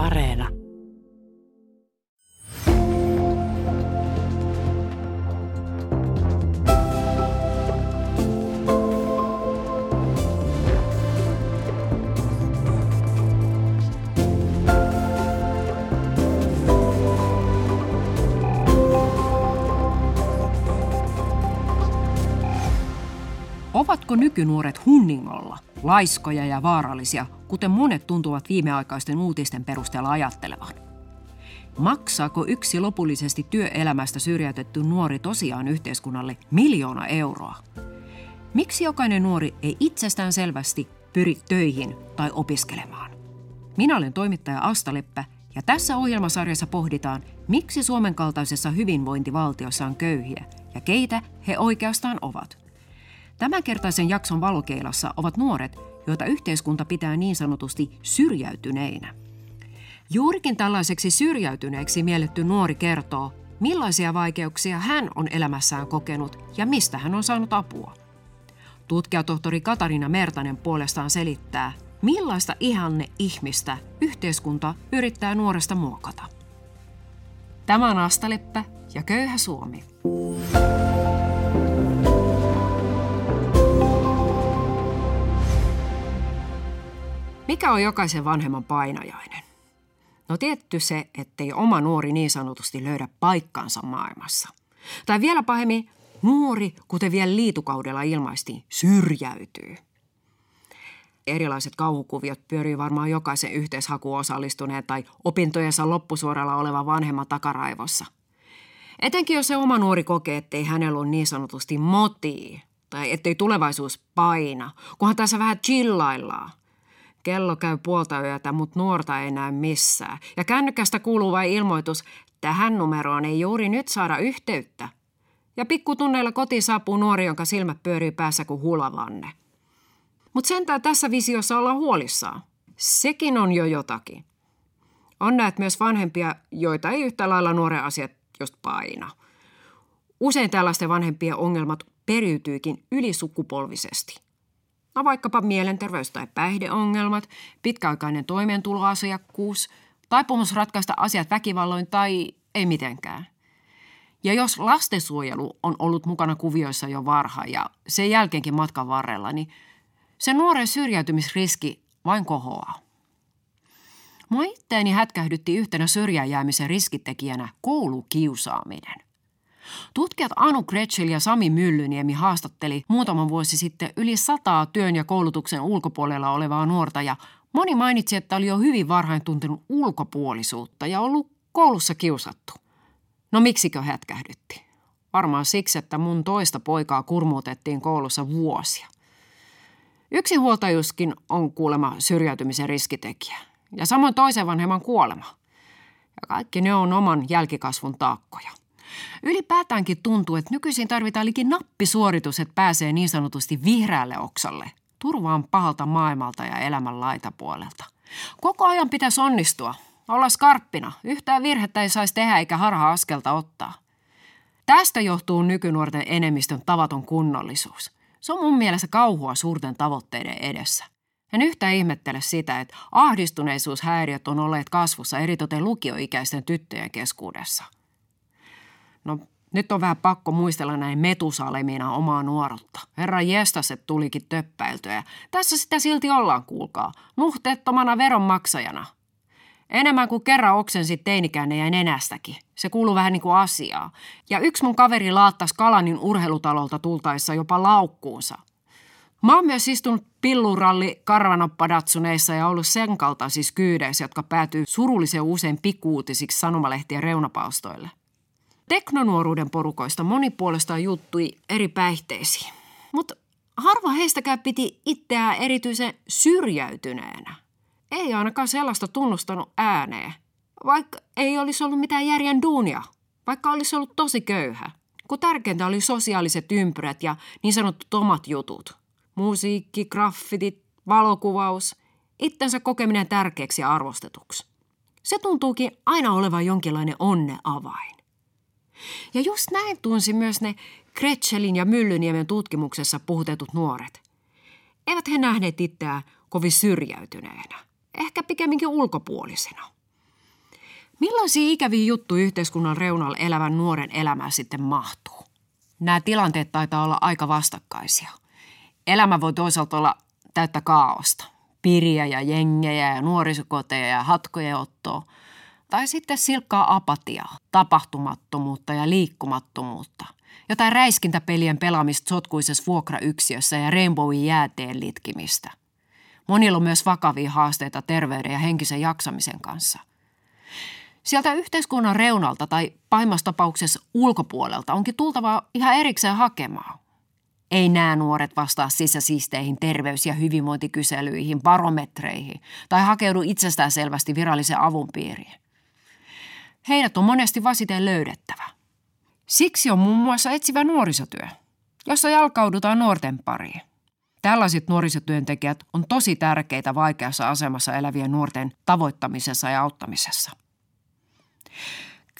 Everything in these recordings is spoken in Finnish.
Areena. Ovatko nykynuoret hunningolla, laiskoja ja vaarallisia, kuten monet tuntuvat viimeaikaisten uutisten perusteella ajattelevan? Maksaako yksi lopullisesti työelämästä syrjäytetty nuori tosiaan yhteiskunnalle miljoona euroa? Miksi jokainen nuori ei itsestään selvästi pyri töihin tai opiskelemaan? Minä olen toimittaja Asta Leppä ja tässä ohjelmasarjassa pohditaan, miksi Suomen kaltaisessa hyvinvointivaltiossa on köyhiä ja keitä he oikeastaan ovat. Tämänkertaisen jakson valokeilassa ovat nuoret, joita yhteiskunta pitää niin sanotusti syrjäytyneinä. Juurikin tällaiseksi syrjäytyneeksi mielletty nuori kertoo, millaisia vaikeuksia hän on elämässään kokenut ja mistä hän on saanut apua. Tutkijatohtori Katarina Mertanen puolestaan selittää, millaista ihanne ihmistä yhteiskunta yrittää nuoresta muokata. Tämä on Astaleppä ja Köyhä Suomi. Mikä on jokaisen vanhemman painajainen? No tietty se, ettei oma nuori niin sanotusti löydä paikkansa maailmassa. Tai vielä pahemmin, nuori, kuten vielä liitukaudella ilmaistiin, syrjäytyy. Erilaiset kauhukuviot pyörii varmaan jokaisen yhteishakuun osallistuneen tai opintojensa loppusuoralla olevan vanhemman takaraivossa. Etenkin jos se oma nuori kokee, ettei hänellä ole niin sanotusti motii tai ettei tulevaisuus paina, kunhan tässä vähän chillaillaan. Kello käy puolta yötä, mutta nuorta ei näy missään. Ja kännykästä kuuluu vain ilmoitus, tähän numeroon ei juuri nyt saada yhteyttä. Ja pikkutunneilla koti saapuu nuori, jonka silmät pyörii päässä kuin hulavanne. Mutta sentään tässä visiossa olla huolissaan. Sekin on jo jotakin. On näet myös vanhempia, joita ei yhtä lailla nuoren asiat just paina. Usein tällaisten vanhempien ongelmat periytyykin ylisukupolvisesti – No vaikkapa mielenterveys- tai päihdeongelmat, pitkäaikainen toimeentuloasiakkuus, taipumus ratkaista asiat väkivalloin tai ei mitenkään. Ja jos lastensuojelu on ollut mukana kuvioissa jo varha ja sen jälkeenkin matkan varrella, niin se nuoren syrjäytymisriski vain kohoaa. Mua itteeni hätkähdytti yhtenä syrjään jäämisen riskitekijänä koulukiusaaminen. Tutkijat Anu Kretschel ja Sami Myllyniemi haastatteli muutaman vuosi sitten yli sataa työn ja koulutuksen ulkopuolella olevaa nuorta ja moni mainitsi, että oli jo hyvin varhain tuntenut ulkopuolisuutta ja ollut koulussa kiusattu. No miksikö hätkähdytti? Varmaan siksi, että mun toista poikaa kurmuutettiin koulussa vuosia. Yksinhuoltajuuskin on kuulema syrjäytymisen riskitekijä ja samoin toisen vanhemman kuolema. Ja kaikki ne on oman jälkikasvun taakkoja. Ylipäätäänkin tuntuu, että nykyisin tarvitaan likin nappisuoritus, että pääsee niin sanotusti vihreälle oksalle. Turvaan pahalta maailmalta ja elämän laitapuolelta. Koko ajan pitäisi onnistua, olla skarppina. Yhtään virhettä ei saisi tehdä eikä harha askelta ottaa. Tästä johtuu nykynuorten enemmistön tavaton kunnollisuus. Se on mun mielestä kauhua suurten tavoitteiden edessä. En yhtä ihmettele sitä, että ahdistuneisuushäiriöt on olleet kasvussa eritoten lukioikäisten tyttöjen keskuudessa – No nyt on vähän pakko muistella näin metusalemina omaa nuoruutta. Herra jestaset tulikin töppäiltyä. Tässä sitä silti ollaan, kuulkaa. Nuhteettomana veronmaksajana. Enemmän kuin kerran oksensi teinikään ja nenästäkin. Se kuuluu vähän niin kuin asiaa. Ja yksi mun kaveri laattas Kalanin urheilutalolta tultaessa jopa laukkuunsa. Mä oon myös istunut pilluralli karvanoppadatsuneissa ja ollut sen kaltaisissa kyydeissä, jotka päätyy surullisen usein pikkuutisiksi sanomalehtien reunapalstoille. Teknonuoruuden porukoista moni puolestaan juttui eri päihteisiin. Mutta harva heistäkään piti itseään erityisen syrjäytyneenä. Ei ainakaan sellaista tunnustanut ääneen, vaikka ei olisi ollut mitään järjen duunia, vaikka olisi ollut tosi köyhä. Kun tärkeintä oli sosiaaliset ympyrät ja niin sanotut omat jutut. Musiikki, graffitit, valokuvaus, itsensä kokeminen tärkeäksi ja arvostetuksi. Se tuntuukin aina olevan jonkinlainen onneavain. Ja just näin tunsi myös ne Kretschelin ja Myllyniemen tutkimuksessa puhutetut nuoret. Eivät he nähneet itseään kovin syrjäytyneenä, ehkä pikemminkin ulkopuolisena. Millaisia ikäviä juttuja yhteiskunnan reunalla elävän nuoren elämään sitten mahtuu? Nämä tilanteet taitaa olla aika vastakkaisia. Elämä voi toisaalta olla täyttä kaaosta. Piriä ja jengejä ja nuorisokoteja ja hatkojen ottoa. Tai sitten silkkaa apatiaa, tapahtumattomuutta ja liikkumattomuutta. Jotain räiskintäpelien pelaamista sotkuisessa vuokrayksiössä ja Rainbowin jääteen litkimistä. Monilla on myös vakavia haasteita terveyden ja henkisen jaksamisen kanssa. Sieltä yhteiskunnan reunalta tai pahimmassa tapauksessa ulkopuolelta onkin tultava ihan erikseen hakemaan. Ei nämä nuoret vastaa sisäsiisteihin terveys- ja hyvinvointikyselyihin, barometreihin tai hakeudu itsestään selvästi virallisen avun piiriin. Heidät on monesti vasiten löydettävä. Siksi on muun muassa etsivä nuorisotyö, jossa jalkaudutaan nuorten pariin. Tällaiset nuorisotyöntekijät on tosi tärkeitä vaikeassa asemassa elävien nuorten tavoittamisessa ja auttamisessa.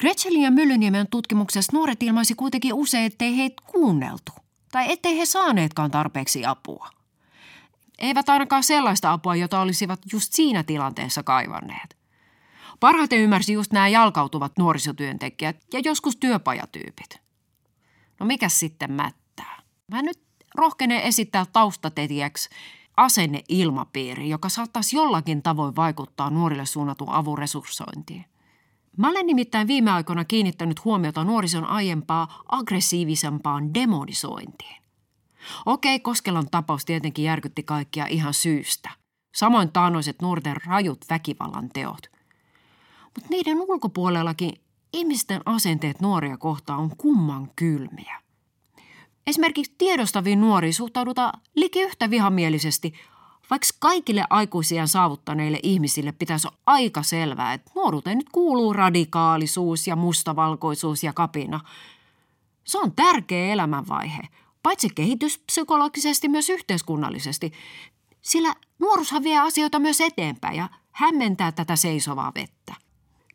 Gretchelin ja Myllyniemen tutkimuksessa nuoret ilmaisi kuitenkin usein, ettei heitä kuunneltu tai ettei he saaneetkaan tarpeeksi apua. Eivät ainakaan sellaista apua, jota olisivat just siinä tilanteessa kaivanneet. Parhaiten ymmärsi just nämä jalkautuvat nuorisotyöntekijät ja joskus työpajatyypit. No mikä sitten mättää? Mä nyt rohkenen esittää taustatekijäksi asenneilmapiiri, joka saattaisi jollakin tavoin vaikuttaa nuorille suunnatun avun resurssointiin. Mä olen nimittäin viime aikoina kiinnittänyt huomiota nuorison aiempaa aggressiivisempaan demonisointiin. Okei, Koskelan tapaus tietenkin järkytti kaikkia ihan syystä. Samoin taanoiset nuorten rajut väkivallan teot. Niiden ulkopuolellakin ihmisten asenteet nuoria kohtaan on kumman kylmiä. Esimerkiksi tiedostaviin nuoriin suhtaudutaan liki yhtä vihamielisesti vaikka kaikille aikuisien saavuttaneille ihmisille pitäisi olla aika selvää, että nuoruuteen nyt kuuluu radikaalisuus ja mustavalkoisuus ja kapina. Se on tärkeä elämänvaihe, paitsi kehityspsykologisesti myös yhteiskunnallisesti, sillä nuoruushan vie asioita myös eteenpäin ja hämmentää tätä seisovaa vettä.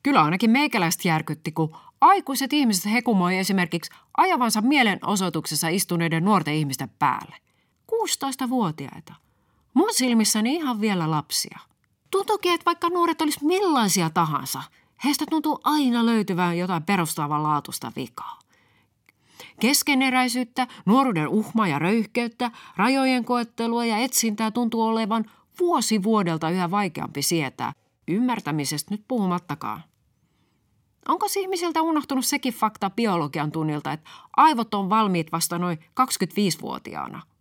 Kyllä ainakin meikäläistä järkytti, kun aikuiset ihmiset hekumoi esimerkiksi ajavansa mielenosoituksessa istuneiden nuorten ihmisten päälle. 16-vuotiaita. Mun silmissäni ihan vielä lapsia. Tuntuukin, että vaikka nuoret olisi millaisia tahansa, heistä tuntuu aina löytyvän jotain perustavan laatusta vikaa. Keskeneräisyyttä, nuoruuden uhmaa ja röyhkeyttä, rajojen koettelua ja etsintää tuntuu olevan vuosi vuodelta yhä vaikeampi sietää, ymmärtämisestä nyt puhumattakaan. Onko ihmisiltä unohtunut sekin fakta biologian tunnilta, että aivot on valmiit vasta noin 25-vuotiaana –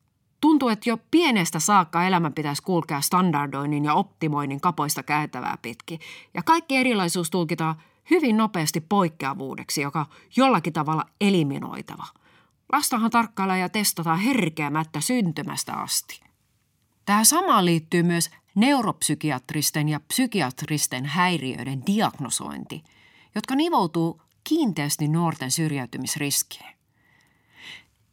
Tuntuu, että jo pienestä saakka elämän pitäisi kulkea standardoinnin ja optimoinnin kapoista käytävää pitkin. Ja kaikki erilaisuus tulkitaan hyvin nopeasti poikkeavuudeksi, joka jollakin tavalla eliminoitava. Lastahan tarkkaillaan ja testataan herkeämättä syntymästä asti. Tähän samaan liittyy myös neuropsykiatristen ja psykiatristen häiriöiden diagnosointi, jotka nivoutuu kiinteästi nuorten syrjäytymisriskiin.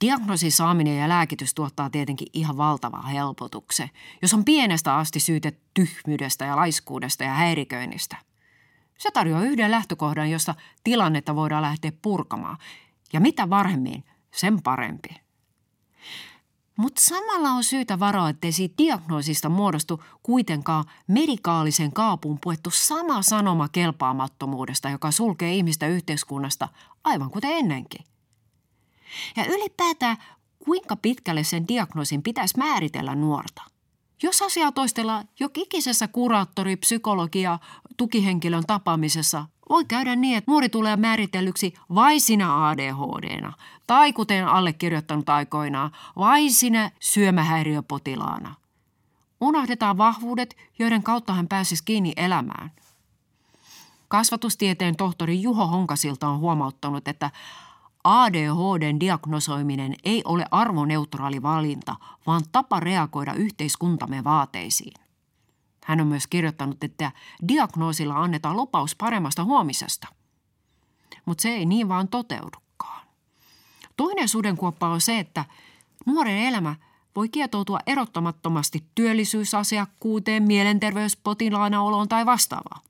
Diagnoosin saaminen ja lääkitys tuottaa tietenkin ihan valtavaa helpotuksen, jos on pienestä asti syyte tyhmyydestä ja laiskuudesta ja häiriköinnistä. Se tarjoaa yhden lähtökohdan, josta tilannetta voidaan lähteä purkamaan. Ja mitä varhemmin, sen parempi. Mutta samalla on syytä varoa, ettei siitä diagnoosista muodostu kuitenkaan medikaalisen kaapuun puettu sama sanoma kelpaamattomuudesta, joka sulkee ihmistä yhteiskunnasta aivan kuten ennenkin. Ja ylipäätään, kuinka pitkälle sen diagnoosin pitäisi määritellä nuorta? Jos asiaa toistellaan jokikisessä kuraattori, psykologia, tukihenkilön tapaamisessa, voi käydä niin, että nuori tulee määritellyksi vai sinä ADHDna, tai kuten allekirjoittanut aikoinaan, vai sinä syömähäiriöpotilaana. Unohdetaan vahvuudet, joiden kautta hän pääsisi kiinni elämään. Kasvatustieteen tohtori Juho Honkasilta on huomauttanut, että ADHDn diagnosoiminen ei ole arvoneutraali valinta, vaan tapa reagoida yhteiskuntamme vaateisiin. Hän on myös kirjoittanut, että diagnoosilla annetaan lupaus paremmasta huomisesta. Mutta se ei niin vaan toteudukaan. Toinen sudenkuoppa on se, että nuoren elämä voi kietoutua erottamattomasti työllisyysasiakkuuteen, mielenterveyspotilaana oloon tai vastaavaan.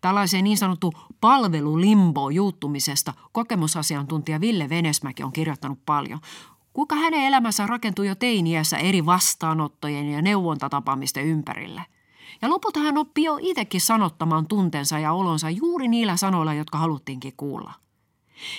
Tällaiseen niin sanottu palvelulimbo juuttumisesta kokemusasiantuntija Ville Venesmäki on kirjoittanut paljon. Kuinka hänen elämänsä rakentui jo teiniässä eri vastaanottojen ja neuvontatapaamisten ympärille. Ja lopulta hän oppi jo itsekin sanottamaan tuntensa ja olonsa juuri niillä sanoilla, jotka haluttiinkin kuulla.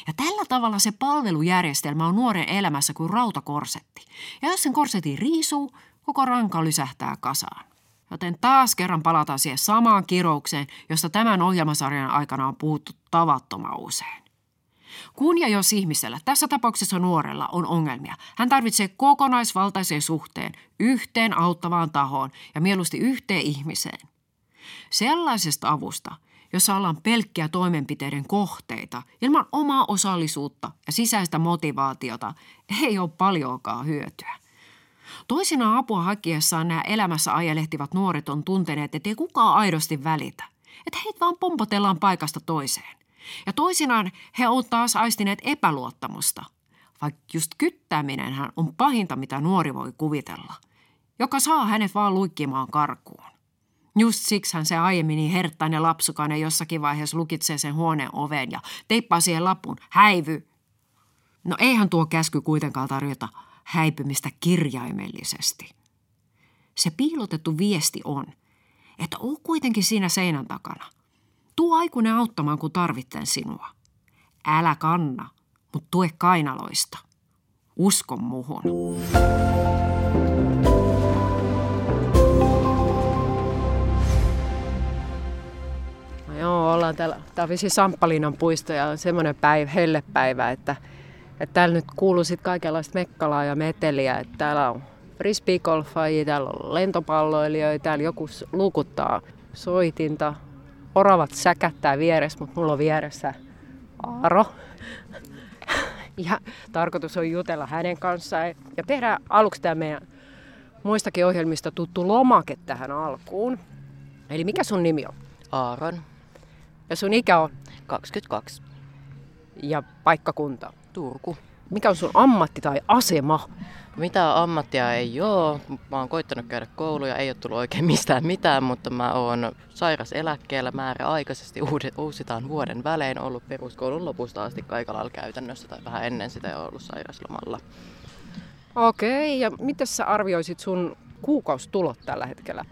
Ja tällä tavalla se palvelujärjestelmä on nuoren elämässä kuin rautakorsetti. Ja jos sen korsetin riisuu, koko ranka lysähtää kasaan. Joten taas kerran palataan siihen samaan kiroukseen, josta tämän ohjelmasarjan aikana on puhuttu tavattoman usein. Kun ja jos ihmisellä, tässä tapauksessa nuorella, on ongelmia, hän tarvitsee kokonaisvaltaisen suhteen yhteen auttavaan tahoon ja mieluusti yhteen ihmiseen. Sellaisesta avusta, jossa ollaan pelkkiä toimenpiteiden kohteita ilman omaa osallisuutta ja sisäistä motivaatiota, ei ole paljoakaan hyötyä. Toisinaan apua hakiessaan nämä elämässä ajelehtivat nuoret on tunteneet, että ei kukaan aidosti välitä. Että heitä vaan pompotellaan paikasta toiseen. Ja toisinaan he ovat taas aistineet epäluottamusta. Vaikka just kyttäminenhän on pahinta, mitä nuori voi kuvitella. Joka saa hänet vaan luikkimaan karkuun. Just siksihän se aiemmin niin herttainen lapsukainen jossakin vaiheessa lukitsee sen huoneen oven ja teippaa siihen lapun, häivy. No eihän tuo käsky kuitenkaan tarjota häipymistä kirjaimellisesti. Se piilotettu viesti on, että oo kuitenkin siinä seinän takana. Tuu aikuinen auttamaan, kun tarvitten sinua. Älä kanna, mutta tue kainaloista. Usko muhun. Joo, ollaan täällä. Tää on visi Samppalinan puisto ja on semmoinen päivä, hellepäivä, että, että täällä nyt kuuluu sit kaikenlaista mekkalaa ja meteliä. Että täällä on frisbeegolfaajia, täällä on lentopalloilijoita, täällä joku lukuttaa soitinta, oravat säkättää vieressä, mutta mulla on vieressä Aaro. Ja tarkoitus on jutella hänen kanssaan ja tehdään aluksi tämä meidän muistakin ohjelmista tuttu lomake tähän alkuun. Eli mikä sun nimi on? Aaron, Ja sun ikä on? 22, Ja paikkakunta? Turku. Mikä on sun ammatti tai asema? Mitään ammattia ei oo. Mä oon koittanut käydä kouluja, ei ole tullut oikein mistään mitään, mutta mä oon sairaseläkkeellä määräaikaisesti. Uusitaan vuoden välein ollut peruskoulun lopusta asti kaikalalla käytännössä tai vähän ennen sitä ollut sairaslomalla. Okei, ja miten sä arvioisit sun kuukausitulot tällä hetkellä?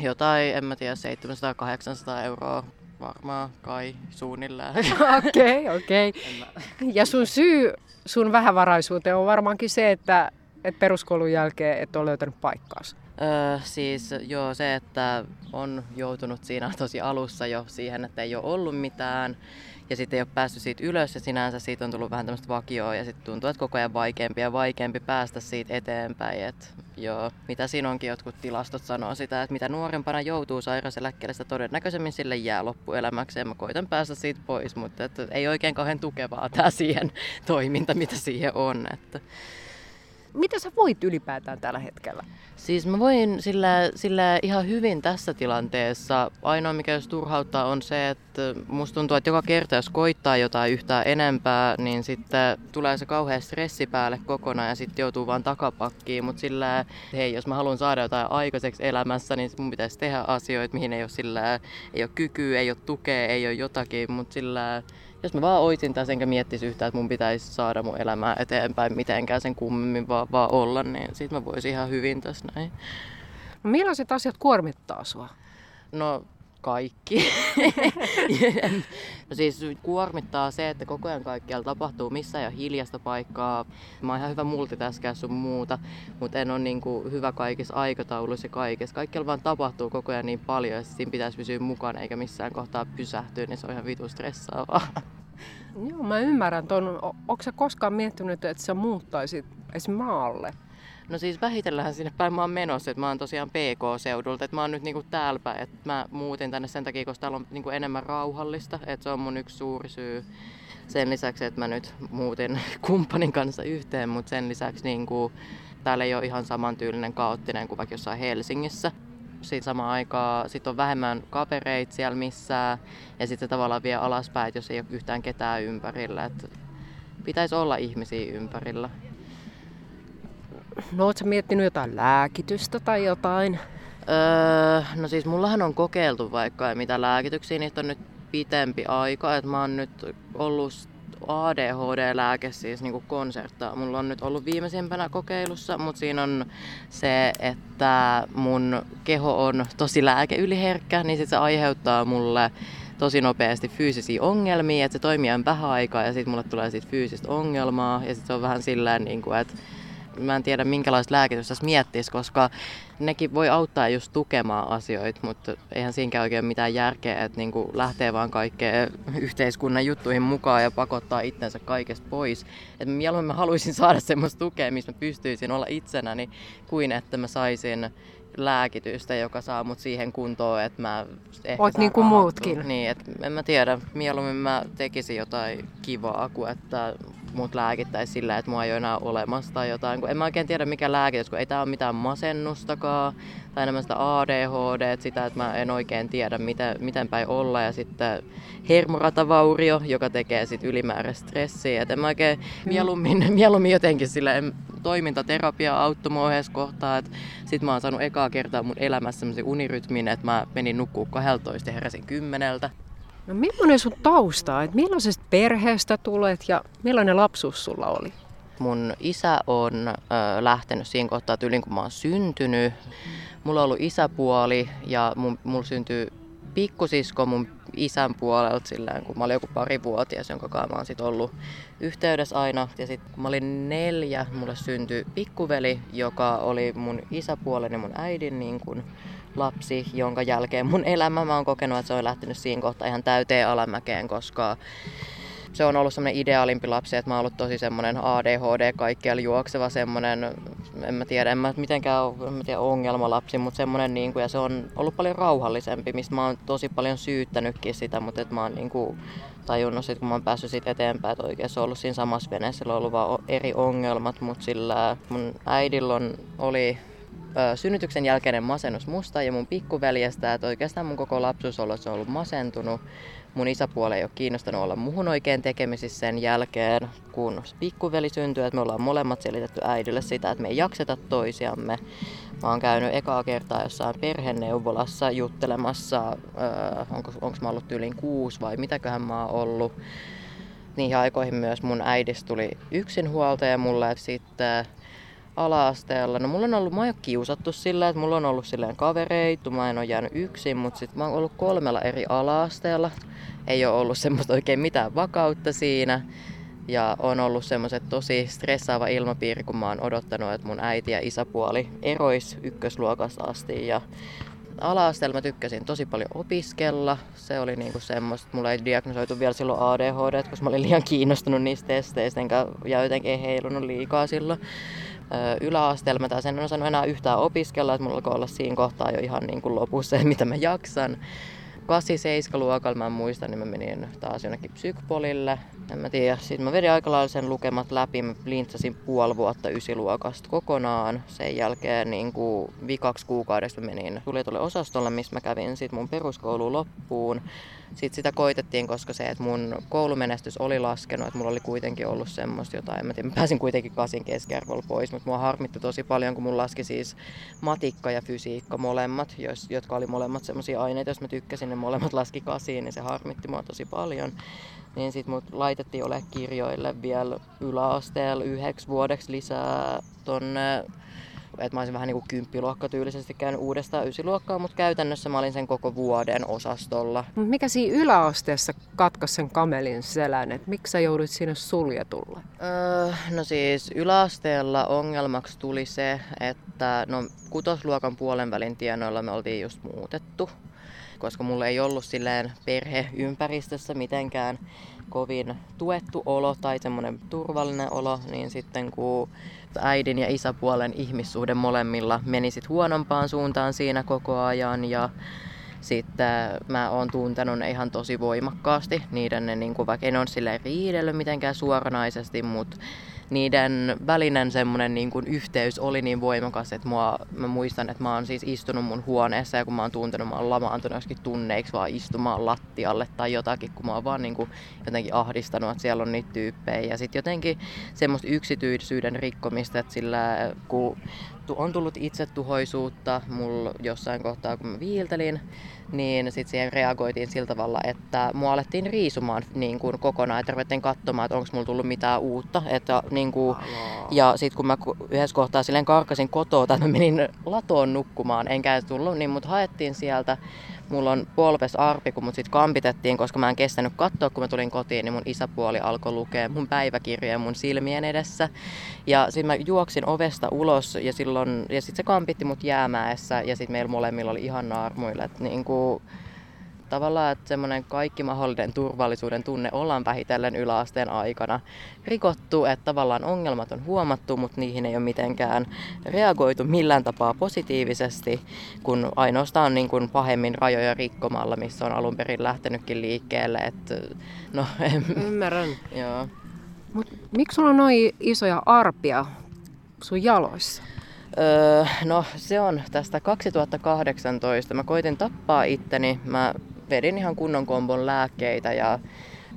Jotain, en mä tiedä, 700-800 euroa varmaan kai suunnilleen. Okei, okei. Ja sun syy sun vähävaraisuuteen on varmaankin se, että, että peruskoulun jälkeen et ole löytänyt paikkaasi. Öö, siis joo se, että on joutunut siinä tosi alussa jo siihen, että ei ole ollut mitään ja sitten ei ole päässyt siitä ylös ja sinänsä siitä on tullut vähän tämmöistä vakioa ja sitten tuntuu, että koko ajan vaikeampi ja vaikeampi päästä siitä eteenpäin. Et, joo, mitä siinä onkin jotkut tilastot sanoo sitä, että mitä nuorempana joutuu sairauseläkkeelle, sitä todennäköisemmin sille jää loppuelämäksi. Mä koitan päästä siitä pois, mutta et, ei oikein kauhean tukevaa tämä siihen toiminta, mitä siihen on. Että. Mitä sä voit ylipäätään tällä hetkellä? Siis mä voin sillä, sillä ihan hyvin tässä tilanteessa. Ainoa mikä jos turhauttaa on se, että musta tuntuu, että joka kerta jos koittaa jotain yhtään enempää, niin sitten tulee se kauhea stressi päälle kokonaan ja sitten joutuu vaan takapakkiin. Mutta sillä, hei, jos mä haluan saada jotain aikaiseksi elämässä, niin mun pitäisi tehdä asioita, mihin ei ole sillä, ei ole kykyä, ei ole tukea, ei ole jotakin, mutta sillä jos mä vaan oisin tässä enkä miettisi yhtään, että mun pitäisi saada mun elämää eteenpäin mitenkään sen kummemmin vaan, vaan olla, niin sit mä voisin ihan hyvin tässä näin. No, millaiset asiat kuormittaa sua? No kaikki. no siis kuormittaa se, että koko ajan kaikkialla tapahtuu missä ja hiljasta paikkaa. Mä oon ihan hyvä multitaskää sun muuta, mutta en ole niinku hyvä kaikissa aikatauluissa ja kaikessa. Kaikkialla vaan tapahtuu koko ajan niin paljon ja siinä pitäisi pysyä mukana eikä missään kohtaa pysähtyä, niin se on ihan vitu stressaavaa. Joo, mä ymmärrän ton. O- Onko sä koskaan miettinyt, että sä muuttaisit esimerkiksi maalle? No siis vähitellähän sinne päin mä oon menossa, että mä oon tosiaan PK-seudulta, että mä oon nyt niinku täällä päin, että mä muutin tänne sen takia, koska täällä on niinku enemmän rauhallista, että se on mun yksi suuri syy. Sen lisäksi, että mä nyt muutin kumppanin kanssa yhteen, mutta sen lisäksi niinku, täällä ei ole ihan samantyylinen kaoottinen kuin vaikka jossain Helsingissä. Sitten samaan aikaan sit on vähemmän kavereita siellä missään ja sitten tavallaan vie alaspäin, jos ei ole yhtään ketään ympärillä. Että pitäisi olla ihmisiä ympärillä. No oot sä miettinyt jotain lääkitystä tai jotain? Öö, no siis mullahan on kokeiltu vaikka ja mitä lääkityksiä, niitä on nyt pitempi aika. Et mä oon nyt ollut ADHD-lääke siis niin konserttaa. Mulla on nyt ollut viimeisimpänä kokeilussa, mutta siinä on se, että mun keho on tosi lääkeyliherkkä, niin sit se aiheuttaa mulle tosi nopeasti fyysisiä ongelmia, että se toimii vähän aikaa ja sitten mulle tulee siitä fyysistä ongelmaa ja sitten se on vähän silleen, niin kuin, että mä en tiedä minkälaista lääkitystä tässä miettisi, koska nekin voi auttaa just tukemaan asioita, mutta eihän siinäkään oikein mitään järkeä, että niinku lähtee vaan kaikkeen yhteiskunnan juttuihin mukaan ja pakottaa itsensä kaikesta pois. Et mieluummin mä haluaisin saada semmoista tukea, missä mä pystyisin olla itsenäni, kuin että mä saisin lääkitystä, joka saa mut siihen kuntoon, että mä ehkä Oot niin kuin muutkin. Niin, että en mä tiedä, mieluummin mä tekisin jotain kivaa kuin että mut lääkittäisi sillä, että mua ei ole enää olemassa tai jotain. Kun en mä oikein tiedä mikä lääkitys, kun ei tää ole mitään masennustakaan tai enemmän sitä ADHD, sitä, että mä en oikein tiedä miten, miten päin olla. Ja sitten hermoratavaurio, joka tekee sit ylimääräistä stressiä. Et en mä oikein mieluummin, mieluummin jotenkin sillä toimintaterapia auttoi mua kohtaa, että sit mä oon saanut ekaa kertaa mun elämässä semmoisen unirytmin, että mä menin nukkuu 12 ja heräsin kymmeneltä. No millainen sun tausta on? Millaisesta perheestä tulet ja millainen lapsuus sulla oli? Mun isä on ö, lähtenyt siinä kohtaa tyylin, kun mä oon syntynyt. Mulla on ollut isäpuoli ja mun, mulla syntyi pikkusisko mun isän puolelta silleen, kun mä olin joku parivuotias, jonka kanssa mä oon sit ollut yhteydessä aina. Ja sitten kun mä olin neljä, mulle syntyi pikkuveli, joka oli mun isäpuoleni mun äidin niin kun, lapsi, jonka jälkeen mun elämä. Mä oon kokenut, että se on lähtenyt siinä kohtaa ihan täyteen alamäkeen, koska se on ollut semmoinen ideaalimpi lapsi, että mä oon ollut tosi semmoinen ADHD kaikkialla juokseva semmoinen, en mä tiedä, en mä mitenkään en mä tiedä, ongelmalapsi, mutta semmoinen niin kuin, ja se on ollut paljon rauhallisempi, mistä mä oon tosi paljon syyttänytkin sitä, mutta että mä oon niin kuin, tajunnut sit, kun mä oon päässyt siitä eteenpäin, että oikein se on ollut siinä samassa veneessä, sillä on ollut vaan eri ongelmat, mutta sillä mun äidillä on, oli synnytyksen jälkeinen masennus musta ja mun pikkuveljestä, että oikeastaan mun koko lapsuus on ollut masentunut. Mun isäpuoli ei ole kiinnostanut olla muhun oikein tekemisissä sen jälkeen, kun pikkuveli syntyi, että me ollaan molemmat selitetty äidille sitä, että me ei jakseta toisiamme. Mä oon käynyt ekaa kertaa jossain perheneuvolassa juttelemassa, öö, onko, onko mä ollut yli kuusi vai mitäköhän mä oon ollut. Niihin aikoihin myös mun äidistä tuli yksinhuoltaja mulle, sitten ala-asteella. No mulla on ollut, mä oon kiusattu sillä, että mulla on ollut silleen kavereita, mä en ole jäänyt yksin, mutta sit mä oon ollut kolmella eri ala-asteella. Ei ole ollut semmoista oikein mitään vakautta siinä. Ja on ollut semmoiset tosi stressaava ilmapiiri, kun mä oon odottanut, että mun äiti ja isäpuoli erois ykkösluokasta asti. Ja ala-asteella mä tykkäsin tosi paljon opiskella. Se oli niinku semmoista, mulla ei diagnosoitu vielä silloin ADHD, koska mä olin liian kiinnostunut niistä testeistä, enkä ja jotenkin ei heilunut liikaa silloin yläasteella mä taas en osannut enää yhtään opiskella, että mulla alkoi olla siinä kohtaa jo ihan niin kuin lopussa se, mitä mä jaksan. 8-7 luokalla mä muistan, niin mä menin taas jonnekin psykpolille. En mä tiedä. Sitten mä vedin aika lailla sen lukemat läpi. Mä lintsasin puoli vuotta ysiluokasta kokonaan. Sen jälkeen niin kuin vikaksi kuukaudesta menin tuli tuolle osastolle, missä mä kävin sit mun peruskoulu loppuun. Sitten sitä koitettiin, koska se, että mun koulumenestys oli laskenut, että mulla oli kuitenkin ollut semmoista jotain. Mä, tiedä, mä pääsin kuitenkin kasin keskiarvolla pois, mutta mua harmitti tosi paljon, kun mun laski siis matikka ja fysiikka molemmat, jotka oli molemmat semmoisia aineita, jos mä tykkäsin, ne molemmat laski kasiin, niin se harmitti mua tosi paljon. Niin sit mut laitettiin ole kirjoille vielä yläasteella yhdeksi vuodeksi lisää tonne että mä olisin vähän niin kuin kymppiluokka tyylisesti käynyt uudestaan ysiluokkaa, mutta käytännössä mä olin sen koko vuoden osastolla. Mikä siinä yläasteessa katkaisi sen kamelin selän, että miksi sä joudut sinne suljetulle? Öö, no siis yläasteella ongelmaksi tuli se, että no kutosluokan puolen välin tienoilla me oltiin just muutettu koska mulla ei ollut silleen perheympäristössä mitenkään kovin tuettu olo tai semmoinen turvallinen olo, niin sitten kun äidin ja isäpuolen ihmissuhde molemmilla meni sit huonompaan suuntaan siinä koko ajan ja sitten mä oon tuntenut ne ihan tosi voimakkaasti. Niiden ne, niin kuin, vaikka en ole silleen riidellyt mitenkään suoranaisesti, mutta niiden välinen semmoinen niin kuin yhteys oli niin voimakas, että mua, mä muistan, että mä oon siis istunut mun huoneessa ja kun mä oon tuntenut, mä oon lamaantunut joskin tunneiksi vaan istumaan lattialle tai jotakin, kun mä oon vaan niin kuin jotenkin ahdistanut, että siellä on niitä tyyppejä. Ja sitten jotenkin semmoista yksityisyyden rikkomista, että sillä kun on tullut itsetuhoisuutta mulla jossain kohtaa, kun mä viiltelin, niin sitten siihen reagoitiin sillä tavalla, että mua alettiin riisumaan niin kuin kokonaan, että ruvettiin katsomaan, että onko mulla tullut mitään uutta. Että, niin kuin, ja sitten kun mä yhdessä kohtaa silleen karkasin kotoa, että mä menin latoon nukkumaan, enkä tullut, niin mut haettiin sieltä mulla on polves arpi, kun mut sit kampitettiin, koska mä en kestänyt katsoa, kun mä tulin kotiin, niin mun isäpuoli alkoi lukea mun päiväkirjoja mun silmien edessä. Ja sitten mä juoksin ovesta ulos ja silloin, ja sit se kampitti mut jäämäessä ja sitten meillä molemmilla oli ihan naarmuilla. Että niinku, tavallaan, että semmoinen kaikki mahdollinen turvallisuuden tunne ollaan vähitellen yläasteen aikana rikottu, että tavallaan ongelmat on huomattu, mutta niihin ei ole mitenkään reagoitu millään tapaa positiivisesti, kun ainoastaan niin kuin pahemmin rajoja rikkomalla, missä on alun perin lähtenytkin liikkeelle. Että, no, en... Ymmärrän. Joo. Mut miksi sulla on noin isoja arpia sun jaloissa? Öö, no se on tästä 2018. Mä koitin tappaa itteni. Mä vedin ihan kunnon kombon lääkkeitä ja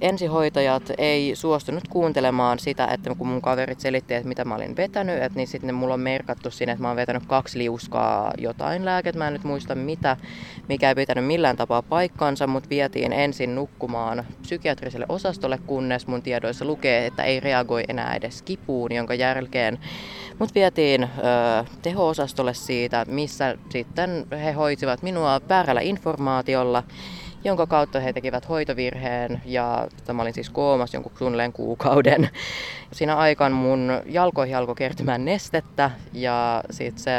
ensihoitajat ei suostunut kuuntelemaan sitä, että kun mun kaverit selitti, että mitä mä olin vetänyt, että niin sitten mulla on merkattu sinne, että mä oon vetänyt kaksi liuskaa jotain lääket, mä en nyt muista mitä, mikä ei pitänyt millään tapaa paikkansa, mutta vietiin ensin nukkumaan psykiatriselle osastolle, kunnes mun tiedoissa lukee, että ei reagoi enää edes kipuun, jonka jälkeen mut vietiin ö, teho-osastolle siitä, missä sitten he hoitivat minua väärällä informaatiolla jonka kautta he tekivät hoitovirheen ja mä olin siis koomas jonkun suunnilleen kuukauden. Siinä aikaan mun jalkoihin alkoi kertymään nestettä ja sitten se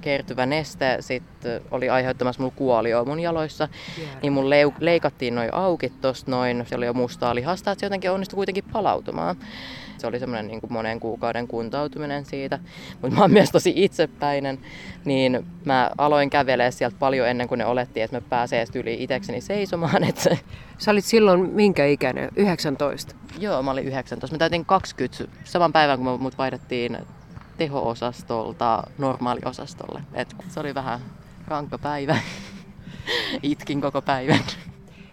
kertyvä neste sit oli aiheuttamassa mulla kuolioa mun jaloissa. Yeah. Niin mun leikattiin noin auki tosta noin, se oli jo mustaa lihasta, että se jotenkin onnistui kuitenkin palautumaan. Se oli semmoinen niin kuin monen kuukauden kuntautuminen siitä. Mutta mä oon myös tosi itsepäinen, niin mä aloin kävelee sieltä paljon ennen kuin ne olettiin, että mä pääsee yli itekseni seisomaan. Että... Sä olit silloin minkä ikäinen? 19? Joo, mä olin 19. Mä täytin 20 saman päivän, kun mut vaihdettiin teho-osastolta normaaliosastolle. Et se oli vähän rankka päivä. Itkin koko päivän.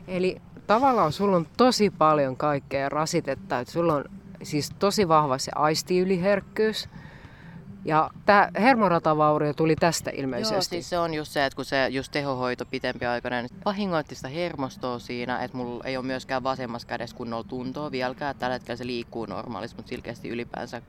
Eli tavallaan sulla on tosi paljon kaikkea rasitetta. Että sulla on siis tosi vahva se aistiyliherkkyys. Ja tämä hermoratavaurio tuli tästä ilmeisesti. Joo, siis se on just se, että kun se just tehohoito pitempiaikainen, niin vahingoitti sitä hermostoa siinä, että mulla ei ole myöskään vasemmassa kädessä kunnolla tuntoa vieläkään. Tällä hetkellä se liikkuu normaalisti, mutta selkeästi ylipäänsä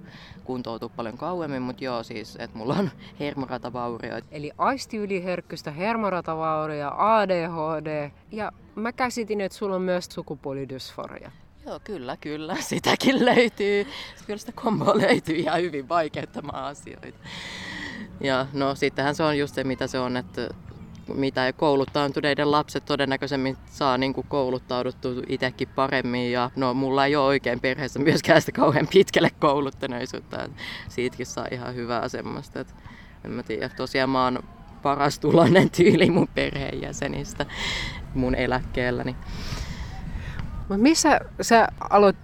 kuntoutuu paljon kauemmin. Mutta joo, siis, että mulla on hermoratavaurio. Eli aistiyliherkkystä, hermoratavaurio, ADHD ja mä käsitin, että sulla on myös sukupuolidysforia. Joo, kyllä, kyllä. Sitäkin löytyy. Kyllä sitä komboa löytyy ihan hyvin vaikeuttamaan asioita. Ja no sittenhän se on just se, mitä se on, että mitä kouluttautuneiden lapset todennäköisemmin saa niin kuin kouluttauduttu itsekin paremmin. Ja no, mulla ei ole oikein perheessä myöskään sitä kauhean pitkälle kouluttaneisuutta. Siitäkin saa ihan hyvää semmoista. Että en mä tiedä, tosiaan mä oon paras tulonen tyyli mun perheenjäsenistä mun eläkkeelläni. Mutta missä sä aloit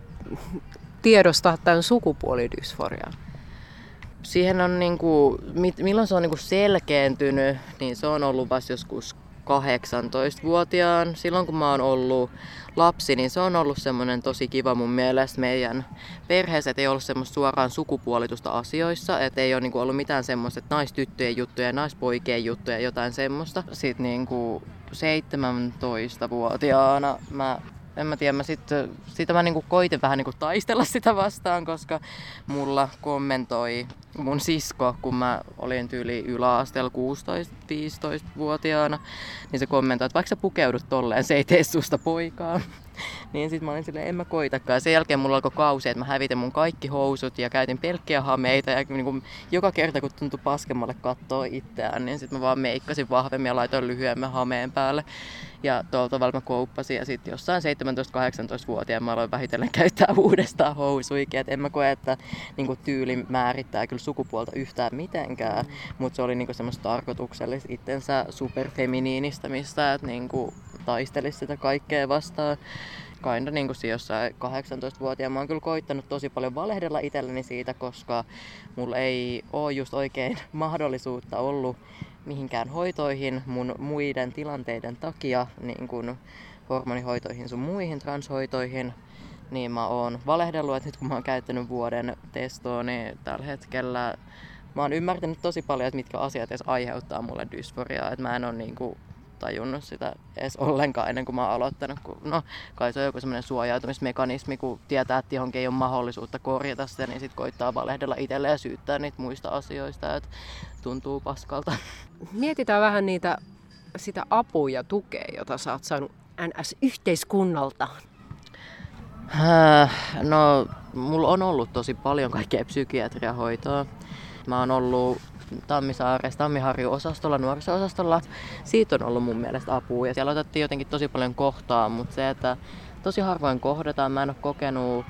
tiedostaa tämän sukupuolidysforian? Siihen on niinku, milloin se on niinku selkeentynyt, niin se on ollut vasta joskus 18-vuotiaan. Silloin kun mä oon ollut lapsi, niin se on ollut semmoinen tosi kiva mun mielestä meidän perheessä, ei ollut semmoista suoraan sukupuolitusta asioissa, että ei ole niinku ollut mitään semmoista, että naistyttöjen juttuja ja naispoikien juttuja, jotain semmoista. Sitten niinku 17-vuotiaana mä en mä tiedä, mä sit, sitä mä niinku koitin vähän niinku taistella sitä vastaan, koska mulla kommentoi mun sisko, kun mä olin tyyli yläasteella 16-15-vuotiaana, niin se kommentoi, että vaikka sä pukeudut tolleen, se ei tee susta poikaa. niin sitten mä olin silleen, en mä koitakaan. Sen jälkeen mulla alkoi kausi, että mä hävitin mun kaikki housut ja käytin pelkkiä hameita. Ja niin kuin, joka kerta kun tuntui paskemmalle katsoa itseään, niin sitten mä vaan meikkasin vahvemmin ja laitoin lyhyemmän hameen päälle. Ja tuolla tavalla mä kouppasin ja sitten jossain 17-18-vuotiaan mä aloin vähitellen käyttää uudestaan housuikin. Et en mä koe, että niin kuin, tyyli määrittää kyllä sukupuolta yhtään mitenkään, mutta se oli niin kuin, semmoista tarkoituksellista itsensä superfeminiinistämistä, että niin kuin, taistelisi sitä kaikkea vastaan. Kainda niin kuin jossain 18-vuotiaan. Mä oon kyllä koittanut tosi paljon valehdella itselleni siitä, koska mulla ei ole just oikein mahdollisuutta ollut mihinkään hoitoihin mun muiden tilanteiden takia, niin kuin hormonihoitoihin sun muihin transhoitoihin, niin mä oon valehdellut, että nyt kun mä oon käyttänyt vuoden testoa, niin tällä hetkellä mä oon ymmärtänyt tosi paljon, että mitkä asiat edes aiheuttaa mulle dysforiaa. Että mä en ole niinku tajunnut sitä edes ollenkaan ennen kuin mä oon aloittanut. Kun, no, kai se on joku semmoinen suojautumismekanismi, kun tietää, että johonkin ei ole mahdollisuutta korjata sitä, niin sitten koittaa valehdella itselle ja syyttää niitä muista asioista, että tuntuu paskalta. Mietitään vähän niitä, sitä apua ja tukea, jota sä oot saanut NS-yhteiskunnalta. No, mulla on ollut tosi paljon kaikkea psykiatriahoitoa. Mä oon ollut Tammisaaressa, Tammiharju-osastolla, nuoriso-osastolla. Siitä on ollut mun mielestä apua. Ja siellä otettiin jotenkin tosi paljon kohtaa, mutta se, että tosi harvoin kohdataan, mä en ole kokenut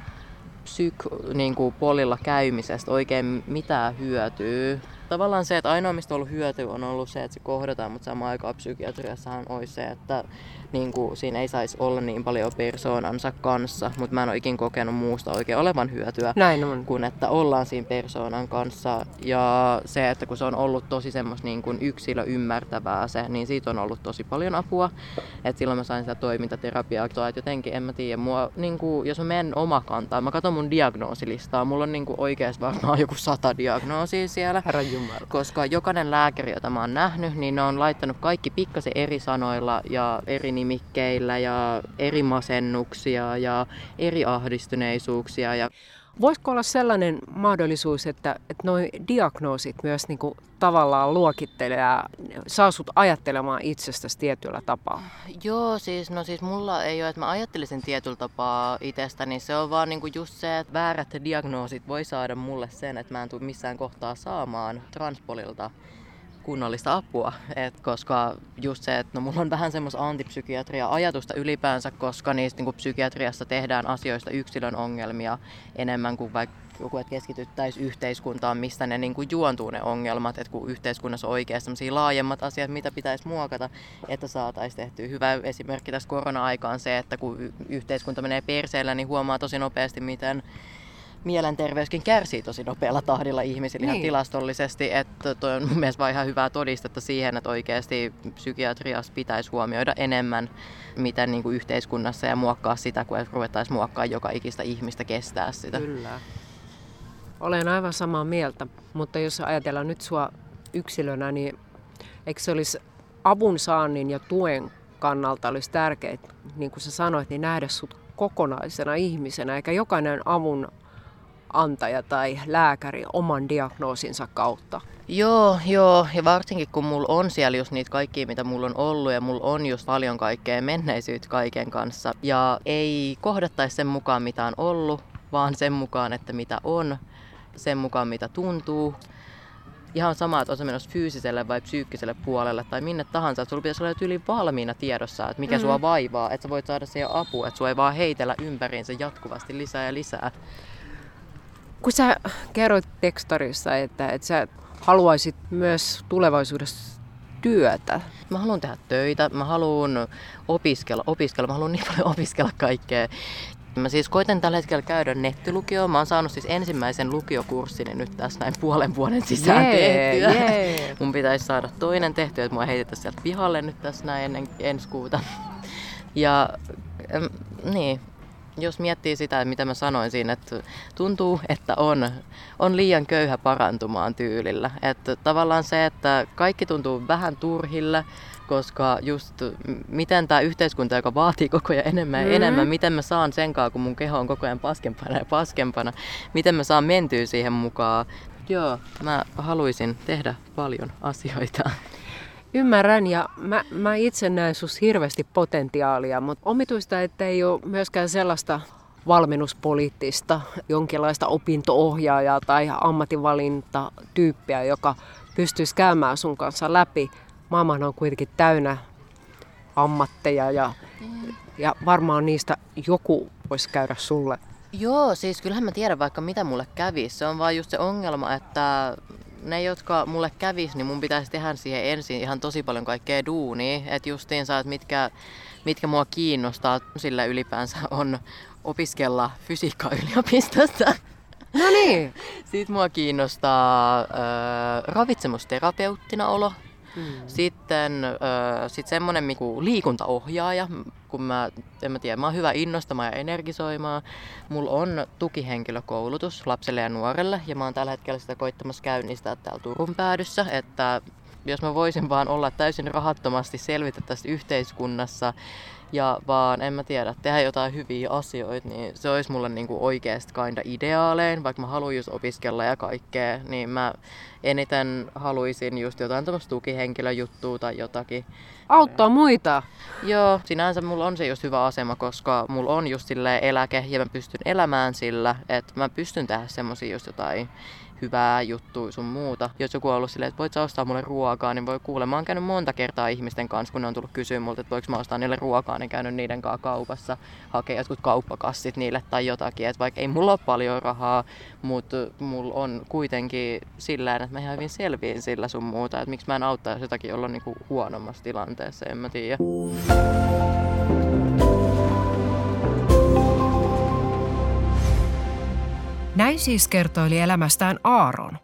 psyk- niin kuin polilla käymisestä oikein mitään hyötyä. Tavallaan se, että ainoa mistä on ollut hyötyä on ollut se, että se kohdataan, mutta samaan aikaan psykiatriassahan olisi se, että niin kuin, siinä ei saisi olla niin paljon persoonansa kanssa, mutta mä en ole ikin kokenut muusta oikein olevan hyötyä, Näin on. kuin että ollaan siinä persoonan kanssa. Ja se, että kun se on ollut tosi semmoista niin kuin yksilö ymmärtävää se, niin siitä on ollut tosi paljon apua. Et silloin mä sain sitä toimintaterapiaa, että jotenkin en mä tiedä, mua, niin kuin, jos mä menen omakantaan, mä katson mun diagnoosilistaa, mulla on niin kuin oikeasti varmaan joku sata diagnoosia siellä. Herra Jumala. Koska jokainen lääkäri, jota mä oon nähnyt, niin ne on laittanut kaikki pikkasen eri sanoilla ja eri nimikkeillä ja eri masennuksia ja eri ahdistuneisuuksia. Ja Voisiko olla sellainen mahdollisuus, että, että nuo diagnoosit myös niin kuin tavallaan luokittelee ja saa sut ajattelemaan itsestäsi tietyllä tapaa? Joo, siis, no siis mulla ei ole, että mä ajattelisin tietyllä tapaa itsestäni. Se on vaan niinku just se, että väärät diagnoosit voi saada mulle sen, että mä en tule missään kohtaa saamaan transpolilta kunnollista apua. Et koska just se, että no mulla on vähän semmoista antipsykiatria-ajatusta ylipäänsä, koska niistä niin psykiatriassa tehdään asioista yksilön ongelmia enemmän kuin vaikka joku, että keskityttäisiin yhteiskuntaan, mistä ne niin kuin juontuu ne ongelmat, että kun yhteiskunnassa on oikeasti laajemmat asiat, mitä pitäisi muokata, että saataisiin tehtyä. Hyvä esimerkki tässä korona-aikaan se, että kun yhteiskunta menee perseellä, niin huomaa tosi nopeasti, miten mielenterveyskin kärsii tosi nopealla tahdilla ihmisillä niin. ihan tilastollisesti, että toi on mun mielestä vaan ihan hyvää todistetta siihen, että oikeasti psykiatriassa pitäisi huomioida enemmän, miten niin kuin yhteiskunnassa ja muokkaa sitä, kun ruvettaisiin muokkaa joka ikistä ihmistä kestää sitä. Kyllä. Olen aivan samaa mieltä, mutta jos ajatellaan nyt sua yksilönä, niin eikö se olisi avun saannin ja tuen kannalta olisi tärkeää, niin kuin sä sanoit, niin nähdä sut kokonaisena ihmisenä, eikä jokainen avun antaja tai lääkäri oman diagnoosinsa kautta. Joo, joo, ja varsinkin kun mulla on siellä just niitä kaikkia, mitä mulla on ollut, ja mulla on just paljon kaikkea menneisyyttä kaiken kanssa, ja ei kohdattaisi sen mukaan, mitä on ollut, vaan sen mukaan, että mitä on, sen mukaan, mitä tuntuu. Ihan sama, että on se menossa fyysiselle vai psyykkiselle puolelle tai minne tahansa, että sulla pitäisi olla yli valmiina tiedossa, että mikä mm. sua vaivaa, että sä voit saada siihen apua, että sua ei vaan heitellä ympäriinsä jatkuvasti lisää ja lisää. Kun sä kerroit tekstarissa, että, että sä haluaisit myös tulevaisuudessa työtä. Mä haluan tehdä töitä, mä haluan opiskella, opiskella, mä haluan niin paljon opiskella kaikkea. Mä siis koitan tällä hetkellä käydä nettilukioon. Mä oon saanut siis ensimmäisen lukiokurssini nyt tässä näin puolen vuoden sisään yeah, tehtyä. Yeah. Mun pitäisi saada toinen tehtyä, että mua heitetään sieltä pihalle nyt tässä näin ennen ensi kuuta. Ja niin, jos miettii sitä, mitä mä sanoin siinä, että tuntuu, että on, on liian köyhä parantumaan tyylillä. Että tavallaan se, että kaikki tuntuu vähän turhille, koska just miten tämä yhteiskunta, joka vaatii koko ajan enemmän ja mm. enemmän, miten mä saan senkaan, kun mun keho on koko ajan paskempana ja paskempana, miten mä saan mentyä siihen mukaan. Joo, mä haluaisin tehdä paljon asioita. Ymmärrän ja mä, mä itse näen sus hirveästi potentiaalia, mutta omituista, että ei ole myöskään sellaista valmennuspoliittista, jonkinlaista opinto-ohjaajaa tai ammatinvalintatyyppiä, joka pystyisi käymään sun kanssa läpi. Maailman on kuitenkin täynnä ammatteja ja, ja varmaan niistä joku voisi käydä sulle. Joo, siis kyllähän mä tiedän vaikka mitä mulle kävi. Se on vaan just se ongelma, että ne, jotka mulle kävis, niin mun pitäisi tehdä siihen ensin ihan tosi paljon kaikkea duunia. Että justiinsa, että mitkä, mitkä mua kiinnostaa sillä ylipäänsä on opiskella fysiikkaa yliopistossa. No niin. Sitten mua kiinnostaa äh, ravitsemusterapeuttina olo. Mm. Sitten ö, sit semmoinen niinku liikuntaohjaaja, kun mä, en mä tiedä, mä oon hyvä innostamaan ja energisoimaan. Mulla on tukihenkilökoulutus lapselle ja nuorelle ja mä oon tällä hetkellä sitä koittamassa käynnistää täällä Turun päädyssä, että jos mä voisin vaan olla täysin rahattomasti selvitä tästä yhteiskunnassa ja vaan, en mä tiedä, tehdä jotain hyviä asioita, niin se olisi mulle niinku oikeasti kinda ideaalein, vaikka mä haluan just opiskella ja kaikkea, niin mä eniten haluaisin just jotain tämmöistä tukihenkilöjuttua tai jotakin. Auttaa muita. Joo, sinänsä mulla on se just hyvä asema, koska mulla on just eläke ja mä pystyn elämään sillä, että mä pystyn tehdä semmosia just jotain hyvää juttua sun muuta. Jos joku on ollut silleen, että voit sä ostaa mulle ruokaa, niin voi kuulla. Mä oon käynyt monta kertaa ihmisten kanssa, kun ne on tullut kysyä multa, että voiko mä ostaa niille ruokaa, niin käynyt niiden kanssa kaupassa, hakea jotkut kauppakassit niille tai jotakin. Että vaikka ei mulla ole paljon rahaa, mutta mulla on kuitenkin sillä että mä ihan hyvin selviin sillä sun muuta. Että miksi mä en auttaisi jotakin olla niinku huonommassa tilanteessa, en mä tiedä. Näin siis kertoili elämästään Aaron.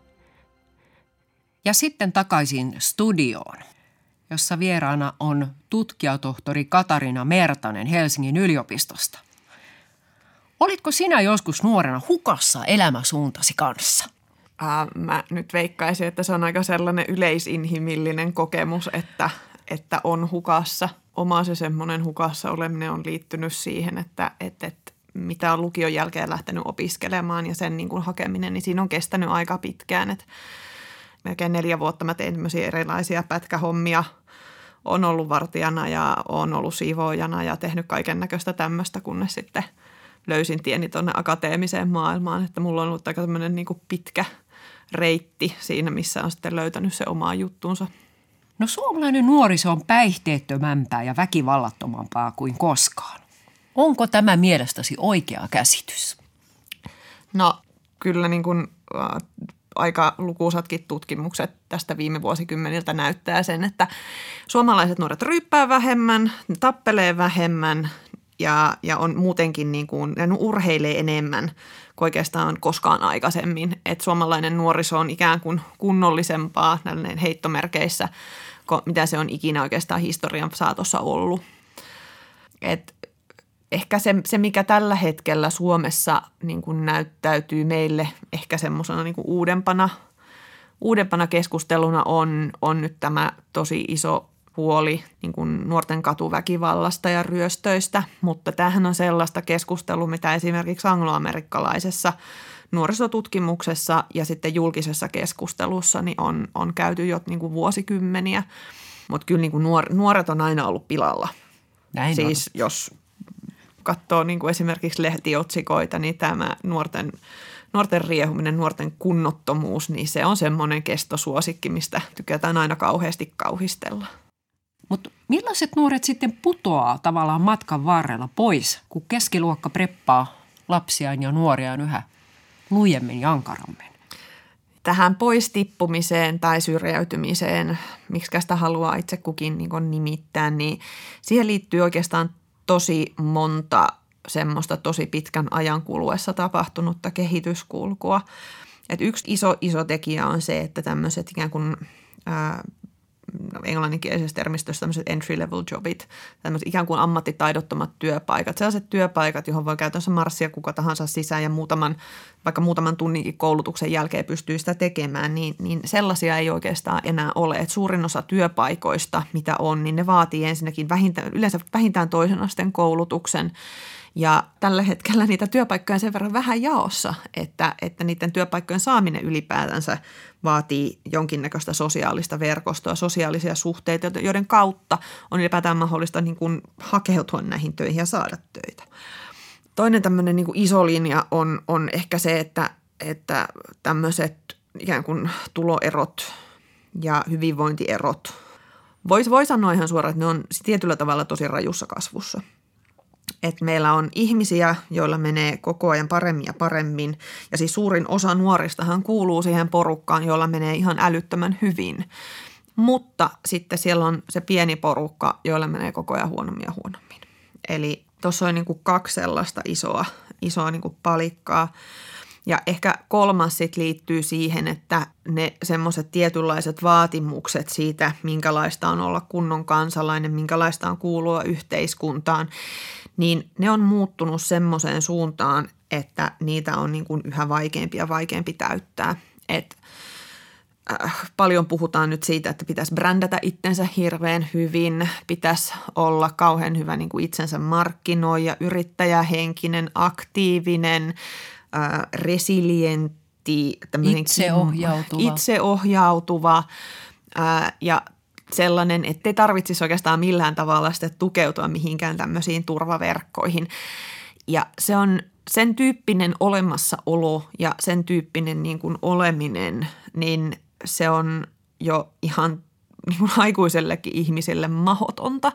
Ja sitten takaisin studioon, jossa vieraana on tutkijatohtori Katarina Mertanen Helsingin yliopistosta. Olitko sinä joskus nuorena hukassa elämäsuuntasi kanssa? Äh, mä nyt veikkaisin, että se on aika sellainen yleisinhimillinen kokemus, että, että on hukassa. Oma se semmoinen hukassa oleminen on liittynyt siihen, että, että, että mitä on lukion jälkeen lähtenyt opiskelemaan ja sen niin kuin hakeminen, niin siinä on kestänyt aika pitkään. Et melkein neljä vuotta mä tein erilaisia pätkähommia. On ollut vartijana ja on ollut siivoojana ja tehnyt kaiken näköistä tämmöistä, kunnes sitten löysin tieni tuonne akateemiseen maailmaan. Että mulla on ollut aika tämmöinen niin pitkä reitti siinä, missä on sitten löytänyt se omaa juttuunsa. No suomalainen nuoriso on päihteettömämpää ja väkivallattomampaa kuin koskaan. Onko tämä mielestäsi oikea käsitys? No kyllä niin kuin, äh, aika lukuisatkin tutkimukset tästä viime vuosikymmeniltä näyttää sen, että suomalaiset nuoret ryyppää vähemmän, tappelee vähemmän ja, ja on muutenkin niin kuin, ja urheilee enemmän kuin oikeastaan koskaan aikaisemmin. Että suomalainen nuoriso on ikään kuin kunnollisempaa näiden heittomerkeissä, mitä se on ikinä oikeastaan historian saatossa ollut. Et ehkä se, se, mikä tällä hetkellä Suomessa niin kuin näyttäytyy meille ehkä semmoisena niin uudempana, uudempana keskusteluna on, on nyt tämä tosi iso huoli niin kuin nuorten katuväkivallasta ja ryöstöistä, mutta tämähän on sellaista keskustelua, mitä esimerkiksi angloamerikkalaisessa nuorisotutkimuksessa ja sitten julkisessa keskustelussa niin on, on käyty jo niin kuin vuosikymmeniä, mutta kyllä niin kuin nuor, nuoret on aina ollut pilalla. Näin siis on. jos katsoo niin kuin esimerkiksi lehtiotsikoita, niin tämä nuorten, nuorten riehuminen, nuorten kunnottomuus, niin se on semmoinen kestosuosikki, mistä tykätään aina kauheasti kauhistella. Mutta millaiset nuoret sitten putoaa tavallaan matkan varrella pois, kun keskiluokka preppaa lapsiaan ja nuoriaan yhä lujemmin ja ankarammin? Tähän pois tippumiseen tai syrjäytymiseen, miksi sitä haluaa itse kukin niin nimittää, niin siihen liittyy oikeastaan tosi monta semmoista tosi pitkän ajan kuluessa tapahtunutta kehityskulkua. Et yksi iso, iso tekijä on se, että tämmöiset ikään kuin ää, englanninkielisessä termistössä tämmöiset entry-level jobit, tämmöiset ikään kuin ammattitaidottomat työpaikat, sellaiset työpaikat, johon voi käytännössä marssia kuka tahansa sisään ja muutaman, vaikka muutaman tunninkin koulutuksen jälkeen pystyy sitä tekemään, niin, niin sellaisia ei oikeastaan enää ole. Et suurin osa työpaikoista, mitä on, niin ne vaatii ensinnäkin vähintään, yleensä vähintään toisen asteen koulutuksen – ja tällä hetkellä niitä työpaikkoja on sen verran vähän jaossa, että, että niiden työpaikkojen saaminen ylipäätänsä vaatii jonkinnäköistä sosiaalista verkostoa, sosiaalisia suhteita, joiden kautta on ylipäätään mahdollista niin kuin hakeutua näihin töihin ja saada töitä. Toinen tämmöinen niin kuin iso linja on, on ehkä se, että, että tämmöiset ikään kuin tuloerot ja hyvinvointierot, voisi voi sanoa ihan suoraan, että ne on tietyllä tavalla tosi rajussa kasvussa – että meillä on ihmisiä, joilla menee koko ajan paremmin ja paremmin. Ja siis suurin osa nuoristahan kuuluu siihen porukkaan, jolla menee ihan älyttömän hyvin. Mutta sitten siellä on se pieni porukka, joilla menee koko ajan huonommin ja huonommin. Eli tuossa on niin kuin kaksi sellaista isoa, isoa niin kuin palikkaa. Ja ehkä kolmas sit liittyy siihen, että ne semmoiset tietynlaiset vaatimukset siitä, minkälaista on olla kunnon kansalainen, minkälaista on kuulua yhteiskuntaan, niin ne on muuttunut semmoiseen suuntaan, että niitä on niin kuin yhä vaikeampi ja vaikeampi täyttää. Et äh, paljon puhutaan nyt siitä, että pitäisi brändätä itsensä hirveän hyvin, pitäisi olla kauhean hyvä niin kuin itsensä markkinoija, yrittäjähenkinen, aktiivinen, äh, resilientti, itseohjautuva, itseohjautuva äh, ja sellainen, ettei tarvitsisi oikeastaan millään tavalla sitten tukeutua mihinkään tämmöisiin turvaverkkoihin. Ja se on sen tyyppinen olemassaolo ja sen tyyppinen niin kuin oleminen, niin se on jo ihan niin kuin aikuisellekin ihmiselle mahotonta.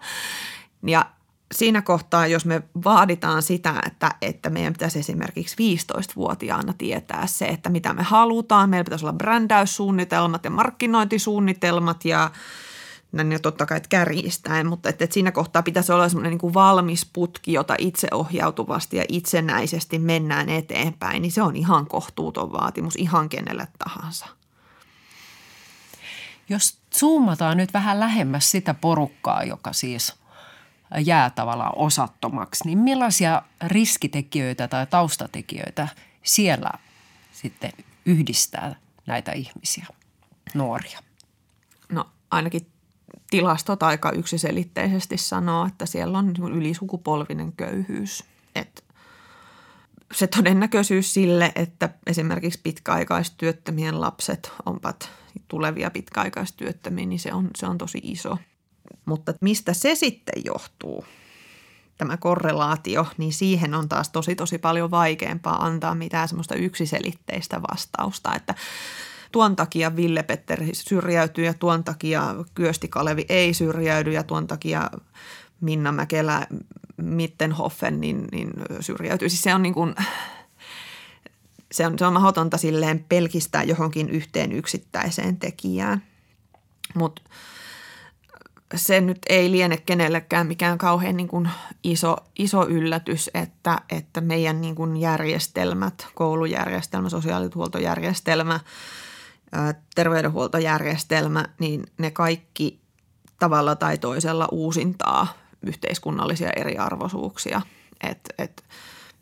Ja siinä kohtaa, jos me vaaditaan sitä, että, että meidän pitäisi esimerkiksi 15-vuotiaana tietää se, että mitä me halutaan. Meillä pitäisi olla brändäyssuunnitelmat ja markkinointisuunnitelmat ja – näin jo totta kai kärjistäen, mutta että, että siinä kohtaa pitäisi olla semmoinen niin valmis putki, jota itseohjautuvasti ja itsenäisesti mennään eteenpäin, niin se on ihan kohtuuton vaatimus ihan kenelle tahansa. Jos zoomataan nyt vähän lähemmäs sitä porukkaa, joka siis jää tavallaan osattomaksi, niin millaisia riskitekijöitä tai taustatekijöitä siellä sitten yhdistää näitä ihmisiä, nuoria? No ainakin tilastot aika yksiselitteisesti sanoo, että siellä on ylisukupolvinen köyhyys. Et se todennäköisyys sille, että esimerkiksi pitkäaikaistyöttömien lapset onpat tulevia pitkäaikaistyöttömiä, niin se on, se on tosi iso. Mutta mistä se sitten johtuu, tämä korrelaatio, niin siihen on taas tosi tosi paljon vaikeampaa antaa mitään semmoista yksiselitteistä vastausta, että tuon takia Ville Petter syrjäytyy ja tuon takia Kyösti Kalevi ei syrjäydy ja tuon takia Minna Mäkelä Mittenhoffen niin, niin syrjäytyy. Siis se on niin kuin, se on, se on mahdotonta silleen pelkistää johonkin yhteen yksittäiseen tekijään. Mutta se nyt ei liene kenellekään mikään kauhean niin kuin iso, iso yllätys, että, että meidän niin kuin järjestelmät, koulujärjestelmä, sosiaalihuoltojärjestelmä – terveydenhuoltojärjestelmä, niin ne kaikki tavalla tai toisella uusintaa yhteiskunnallisia eriarvoisuuksia. Et, et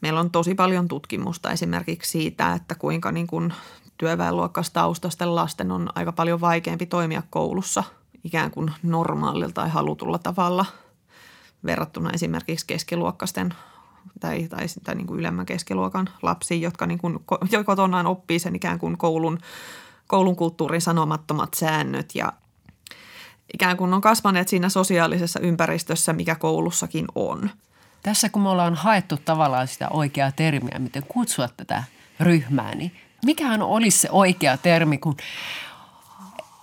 meillä on tosi paljon tutkimusta esimerkiksi siitä, että kuinka niin kuin työväenluokkastaustaisten lasten on aika paljon vaikeampi toimia koulussa ikään kuin normaalilla tai halutulla tavalla verrattuna esimerkiksi keskiluokkaisten tai, tai, tai niin kuin ylemmän keskiluokan lapsiin, jotka niin kuin, kotonaan oppii sen ikään kuin koulun koulun kulttuurin sanomattomat säännöt ja ikään kuin on kasvaneet siinä sosiaalisessa ympäristössä, mikä koulussakin on. Tässä kun me ollaan haettu tavallaan sitä oikeaa termiä, miten kutsua tätä ryhmää, niin mikähän olisi se oikea termi, kun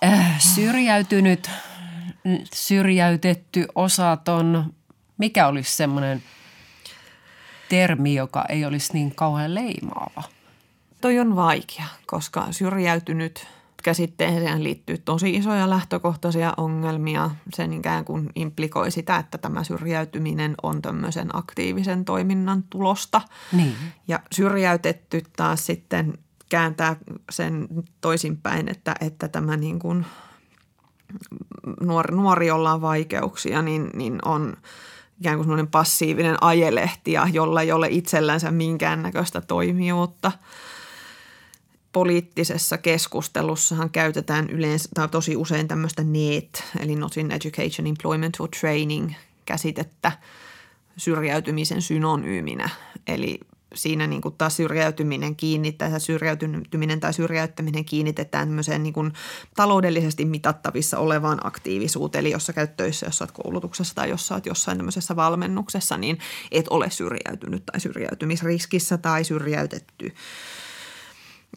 äh, syrjäytynyt, syrjäytetty, osaton, mikä olisi semmoinen termi, joka ei olisi niin kauhean leimaava? Toi on vaikea, koska syrjäytynyt käsitteeseen liittyy tosi isoja lähtökohtaisia ongelmia. Sen ikään kuin implikoi sitä, että tämä syrjäytyminen on tämmöisen aktiivisen toiminnan tulosta. Niin. Ja syrjäytetty taas sitten kääntää sen toisinpäin, että, että tämä niin kuin nuori, nuori, jolla on vaikeuksia, niin, niin on ikään kuin semmoinen passiivinen ajelehti, jolla ei ole itsellänsä minkäännäköistä toimijuutta – poliittisessa keskustelussahan käytetään yleensä tai tosi usein tämmöistä NEET, eli Not in Education, Employment or Training käsitettä syrjäytymisen synonyyminä. Eli siinä niin kuin taas syrjäytyminen kiinnittää, syrjäytyminen tai syrjäyttäminen kiinnitetään tämmöiseen niin kuin taloudellisesti mitattavissa olevaan aktiivisuuteen. Eli jos sä käyt töissä, jos sä oot koulutuksessa tai jos sä oot jossain tämmöisessä valmennuksessa, niin et ole syrjäytynyt tai syrjäytymisriskissä tai syrjäytetty.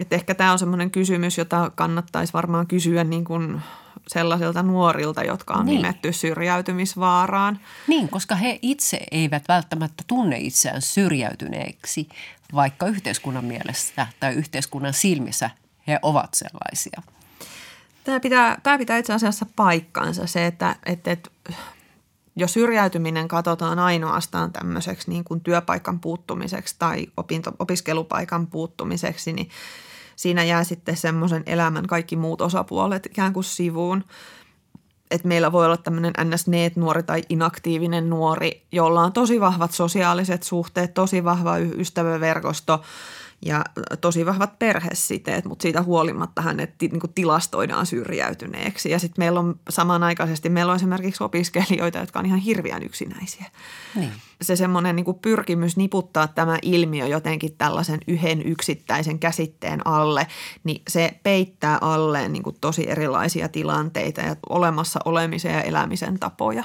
Et ehkä tämä on semmoinen kysymys, jota kannattaisi varmaan kysyä niin kuin sellaisilta nuorilta, jotka on niin. nimetty syrjäytymisvaaraan. Niin, koska he itse eivät välttämättä tunne itseään syrjäytyneeksi, vaikka yhteiskunnan mielestä tai yhteiskunnan silmissä he ovat sellaisia. Tämä pitää, tämä pitää itse asiassa paikkansa se, että, että, että jos syrjäytyminen katsotaan ainoastaan tämmöiseksi niin kuin työpaikan puuttumiseksi tai opinto, opiskelupaikan puuttumiseksi, niin siinä jää sitten semmoisen elämän kaikki muut osapuolet ikään kuin sivuun. Että meillä voi olla tämmöinen NS-nuori tai inaktiivinen nuori, jolla on tosi vahvat sosiaaliset suhteet, tosi vahva ystäväverkosto – ja tosi vahvat perhesiteet, mutta siitä huolimatta hänet niin kuin tilastoidaan syrjäytyneeksi. Ja sitten meillä on samanaikaisesti, meillä on esimerkiksi opiskelijoita, jotka on ihan hirveän yksinäisiä. Niin. Se semmoinen niin pyrkimys niputtaa tämä ilmiö jotenkin tällaisen yhden yksittäisen käsitteen alle, niin se peittää alle niin kuin tosi erilaisia tilanteita ja olemassa olemisen ja elämisen tapoja.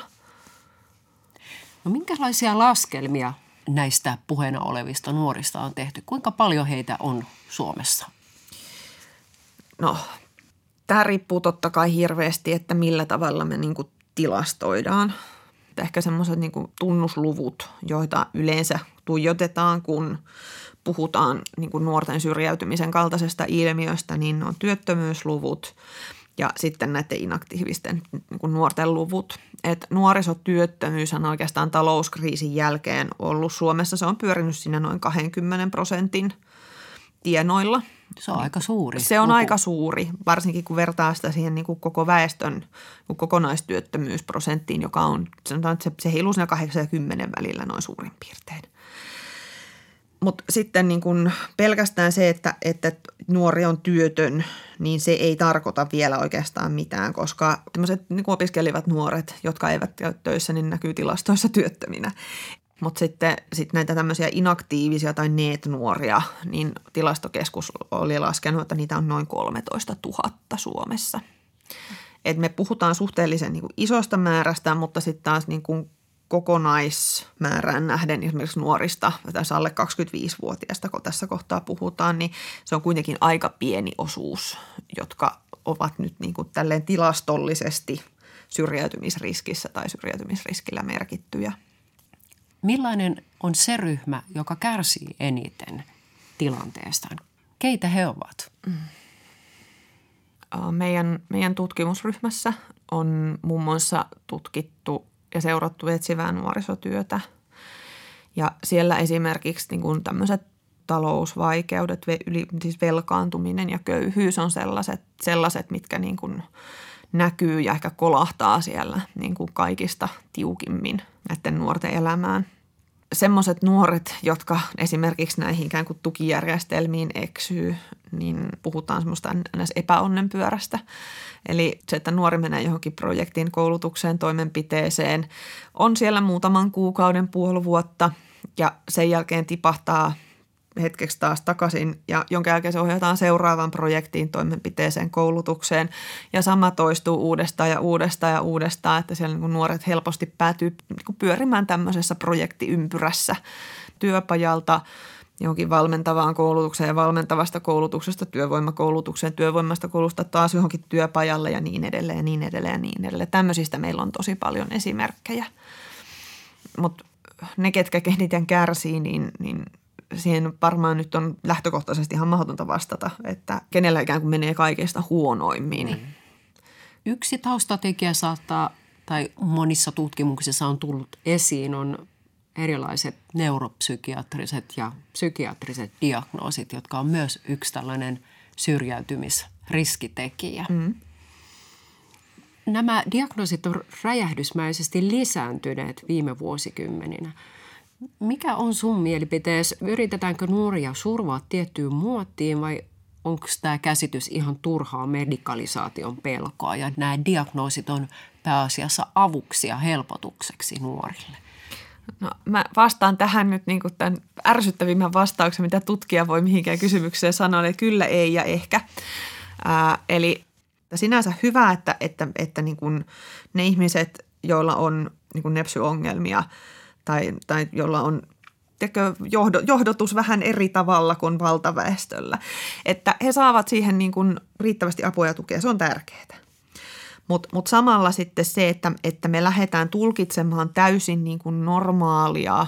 No minkälaisia laskelmia näistä puheena olevista nuorista on tehty? Kuinka paljon heitä on Suomessa? No, tämä riippuu totta kai hirveästi, että millä tavalla me niin tilastoidaan. Ehkä semmoiset niin tunnusluvut, joita yleensä tuijotetaan, kun puhutaan niin nuorten syrjäytymisen kaltaisesta ilmiöstä, niin on työttömyysluvut – ja sitten näiden inaktiivisten niin kuin nuorten luvut. Et nuorisotyöttömyys on oikeastaan talouskriisin jälkeen ollut Suomessa. Se on pyörinyt siinä noin 20 prosentin tienoilla. Se on aika suuri. Se on luku. aika suuri, varsinkin kun vertaa sitä siihen niin kuin koko väestön niin kokonaistyöttömyysprosenttiin, joka on, sanotaan, että se, se heiluu siinä 8 ja 10 välillä noin suurin piirtein. Mutta sitten niin kun pelkästään se, että, että nuori on työtön, niin se ei tarkoita vielä oikeastaan mitään, koska tämmöiset niin opiskelivat nuoret, jotka eivät käy töissä, niin näkyy tilastoissa työttöminä. Mutta sitten sit näitä tämmöisiä inaktiivisia tai neet-nuoria, niin tilastokeskus oli laskenut, että niitä on noin 13 000 Suomessa. Et me puhutaan suhteellisen niin isosta määrästä, mutta sitten taas niin kokonaismäärään nähden esimerkiksi nuorista, tässä alle 25-vuotiaista, kun tässä kohtaa puhutaan, niin se on kuitenkin aika pieni osuus, jotka ovat nyt niin kuin tälleen tilastollisesti syrjäytymisriskissä tai syrjäytymisriskillä merkittyjä. Millainen on se ryhmä, joka kärsii eniten tilanteestaan? Keitä he ovat? Mm. Meidän, meidän tutkimusryhmässä on muun muassa tutkittu ja seurattu etsivää nuorisotyötä. Ja siellä esimerkiksi niin kuin tämmöiset talousvaikeudet, yli, siis velkaantuminen ja köyhyys on sellaiset, sellaiset mitkä niin kuin näkyy ja ehkä kolahtaa siellä niin kuin kaikista tiukimmin näiden nuorten elämään. Semmoiset nuoret, jotka esimerkiksi näihin ikään kuin tukijärjestelmiin eksyy, niin puhutaan semmoista epäonnenpyörästä. Eli se, että nuori menee johonkin projektiin, koulutukseen, toimenpiteeseen, on siellä muutaman kuukauden, puoli vuotta ja sen jälkeen tipahtaa hetkeksi taas takaisin ja jonka jälkeen se ohjataan seuraavaan projektiin, toimenpiteeseen, koulutukseen ja sama toistuu uudestaan ja uudestaan ja uudestaan, että siellä niin nuoret helposti päätyy niin pyörimään tämmöisessä projektiympyrässä työpajalta – johonkin valmentavaan koulutukseen ja valmentavasta koulutuksesta työvoimakoulutukseen, työvoimasta koulutusta taas johonkin työpajalle ja niin edelleen ja niin edelleen ja niin edelleen. Tämmöisistä meillä on tosi paljon esimerkkejä. Mutta ne, ketkä eniten kärsii, niin, niin siihen varmaan nyt on lähtökohtaisesti ihan mahdotonta vastata, että kenellä ikään kuin menee kaikesta huonoimmin. Niin. Yksi taustatekijä saattaa, tai monissa tutkimuksissa on tullut esiin, on erilaiset neuropsykiatriset ja psykiatriset diagnoosit, jotka on myös yksi tällainen syrjäytymisriskitekijä. Mm. Nämä diagnoosit on räjähdysmäisesti lisääntyneet viime vuosikymmeninä. Mikä on sun mielipitees? Yritetäänkö nuoria survaa tiettyyn muottiin vai onko tämä käsitys ihan turhaa medikalisaation pelkoa ja nämä diagnoosit on pääasiassa avuksi ja helpotukseksi nuorille? No mä vastaan tähän nyt niin kuin tämän ärsyttävimmän vastauksen, mitä tutkija voi mihinkään kysymykseen sanoa, eli kyllä, ei ja ehkä. Ää, eli sinänsä hyvä, että, että, että niin kuin ne ihmiset, joilla on niin kuin nepsyongelmia tai, tai joilla on tekö, johdo, johdotus vähän eri tavalla kuin valtaväestöllä, että he saavat siihen niin kuin riittävästi apua ja tukea, se on tärkeää. Mutta mut samalla sitten se, että, että me lähdetään tulkitsemaan täysin niin kuin normaalia,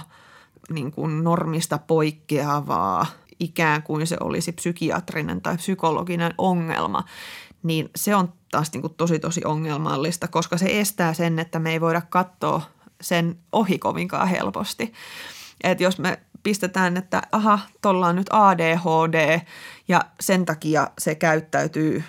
niin kuin normista poikkeavaa, ikään kuin se olisi psykiatrinen tai psykologinen ongelma, niin se on taas niin kuin tosi tosi ongelmallista, koska se estää sen, että me ei voida katsoa sen ohi kovinkaan helposti. Et jos me pistetään, että aha, tuolla on nyt ADHD ja sen takia se käyttäytyy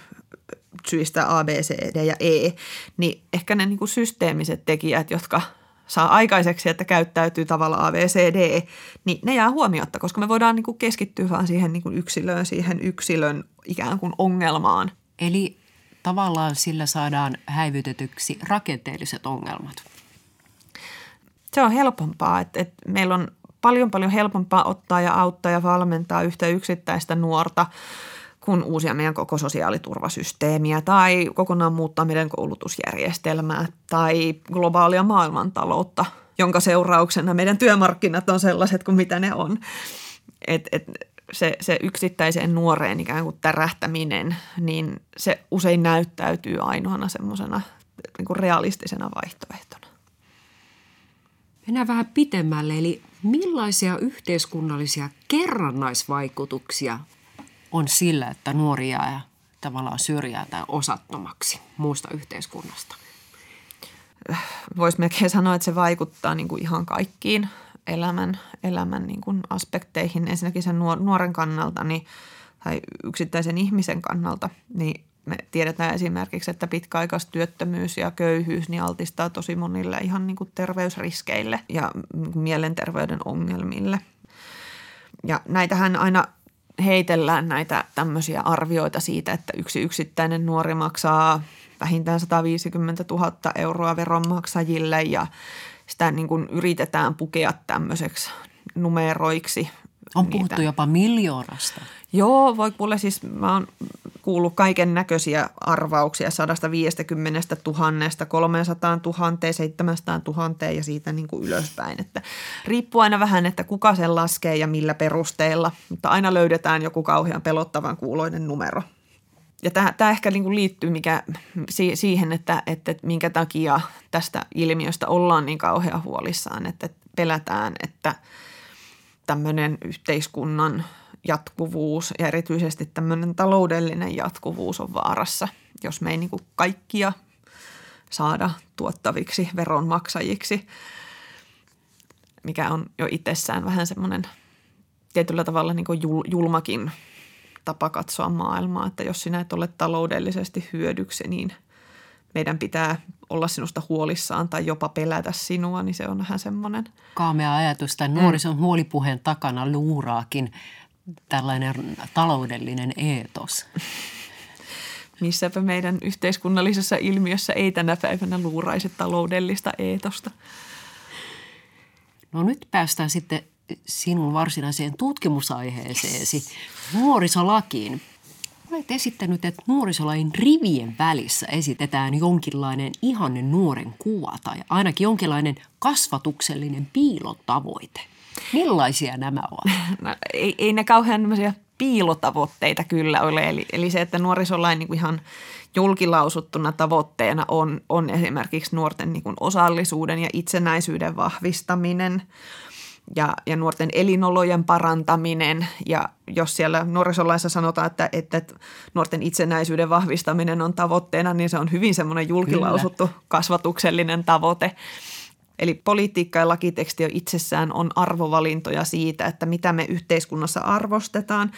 syistä A, B, C, D ja E, niin ehkä ne niin kuin systeemiset tekijät, jotka saa aikaiseksi, että käyttäytyy tavalla A, B, C, D, niin ne jää huomiotta, koska me voidaan niin kuin keskittyä vaan siihen niin kuin yksilöön, siihen yksilön ikään kuin ongelmaan. Eli tavallaan sillä saadaan häivytetyksi rakenteelliset ongelmat. Se on helpompaa, että, että meillä on paljon paljon helpompaa ottaa ja auttaa ja valmentaa yhtä yksittäistä nuorta kun uusia meidän koko sosiaaliturvasysteemiä tai kokonaan muuttaa meidän koulutusjärjestelmää tai globaalia maailmantaloutta, jonka seurauksena meidän työmarkkinat on sellaiset kuin mitä ne on. Et, et se, se yksittäiseen nuoreen ikään kuin tärähtäminen, niin se usein näyttäytyy ainoana semmoisena niin realistisena vaihtoehtona. Mennään vähän pitemmälle, eli millaisia yhteiskunnallisia kerrannaisvaikutuksia on sillä, että nuori jää tavallaan syrjää tai osattomaksi muusta yhteiskunnasta? Voisi melkein sanoa, että se vaikuttaa niin kuin ihan kaikkiin elämän, elämän niin kuin aspekteihin. Ensinnäkin sen nuoren kannalta niin, tai yksittäisen ihmisen kannalta, niin me tiedetään esimerkiksi, että pitkäaikaistyöttömyys ja köyhyys niin altistaa tosi monille ihan niin kuin terveysriskeille ja mielenterveyden ongelmille. Ja näitähän aina heitellään näitä tämmöisiä arvioita siitä, että yksi yksittäinen nuori maksaa vähintään 150 000 euroa veronmaksajille ja sitä niin kuin yritetään pukea tämmöiseksi numeroiksi. On puhuttu niitä. jopa miljoonasta. Joo, voi kuule siis, mä oon kuullut kaiken näköisiä arvauksia 150 000, 300 000, 700 000 ja siitä niin kuin ylöspäin. Että riippuu aina vähän, että kuka sen laskee ja millä perusteella, mutta aina löydetään joku kauhean pelottavan kuuloinen numero. Ja tämä, tämä ehkä niin kuin liittyy mikä, siihen, että, että minkä takia tästä ilmiöstä ollaan niin kauhean huolissaan, että pelätään, että tämmöinen yhteiskunnan – jatkuvuus ja erityisesti tämmöinen taloudellinen jatkuvuus on vaarassa, jos me ei niin kuin kaikkia saada tuottaviksi veronmaksajiksi, mikä on jo itsessään vähän semmoinen tietyllä tavalla niin kuin julmakin tapa katsoa maailmaa, että jos sinä et ole taloudellisesti hyödyksi, niin meidän pitää olla sinusta huolissaan tai jopa pelätä sinua, niin se on vähän semmoinen. Kaamea ajatus, että nuorison huolipuheen takana luuraakin tällainen taloudellinen eetos. Missäpä meidän yhteiskunnallisessa ilmiössä ei tänä päivänä luuraisi taloudellista eetosta. No nyt päästään sitten sinun varsinaiseen tutkimusaiheeseesi, nuorisolakiin. Olet esittänyt, että nuorisolain rivien välissä esitetään jonkinlainen ihanne nuoren kuva tai ainakin jonkinlainen kasvatuksellinen piilotavoite – Millaisia nämä ovat? No, ei, ei ne kauhean piilotavoitteita kyllä ole. Eli, eli se, että nuorisolain niin kuin ihan julkilausuttuna tavoitteena on, on esimerkiksi nuorten niin kuin osallisuuden ja itsenäisyyden vahvistaminen ja, ja nuorten elinolojen parantaminen. Ja jos siellä nuorisolaissa sanotaan, että, että nuorten itsenäisyyden vahvistaminen on tavoitteena, niin se on hyvin semmoinen julkilausuttu Kyllä. kasvatuksellinen tavoite – Eli politiikka ja lakiteksti jo itsessään on arvovalintoja siitä, että mitä me yhteiskunnassa arvostetaan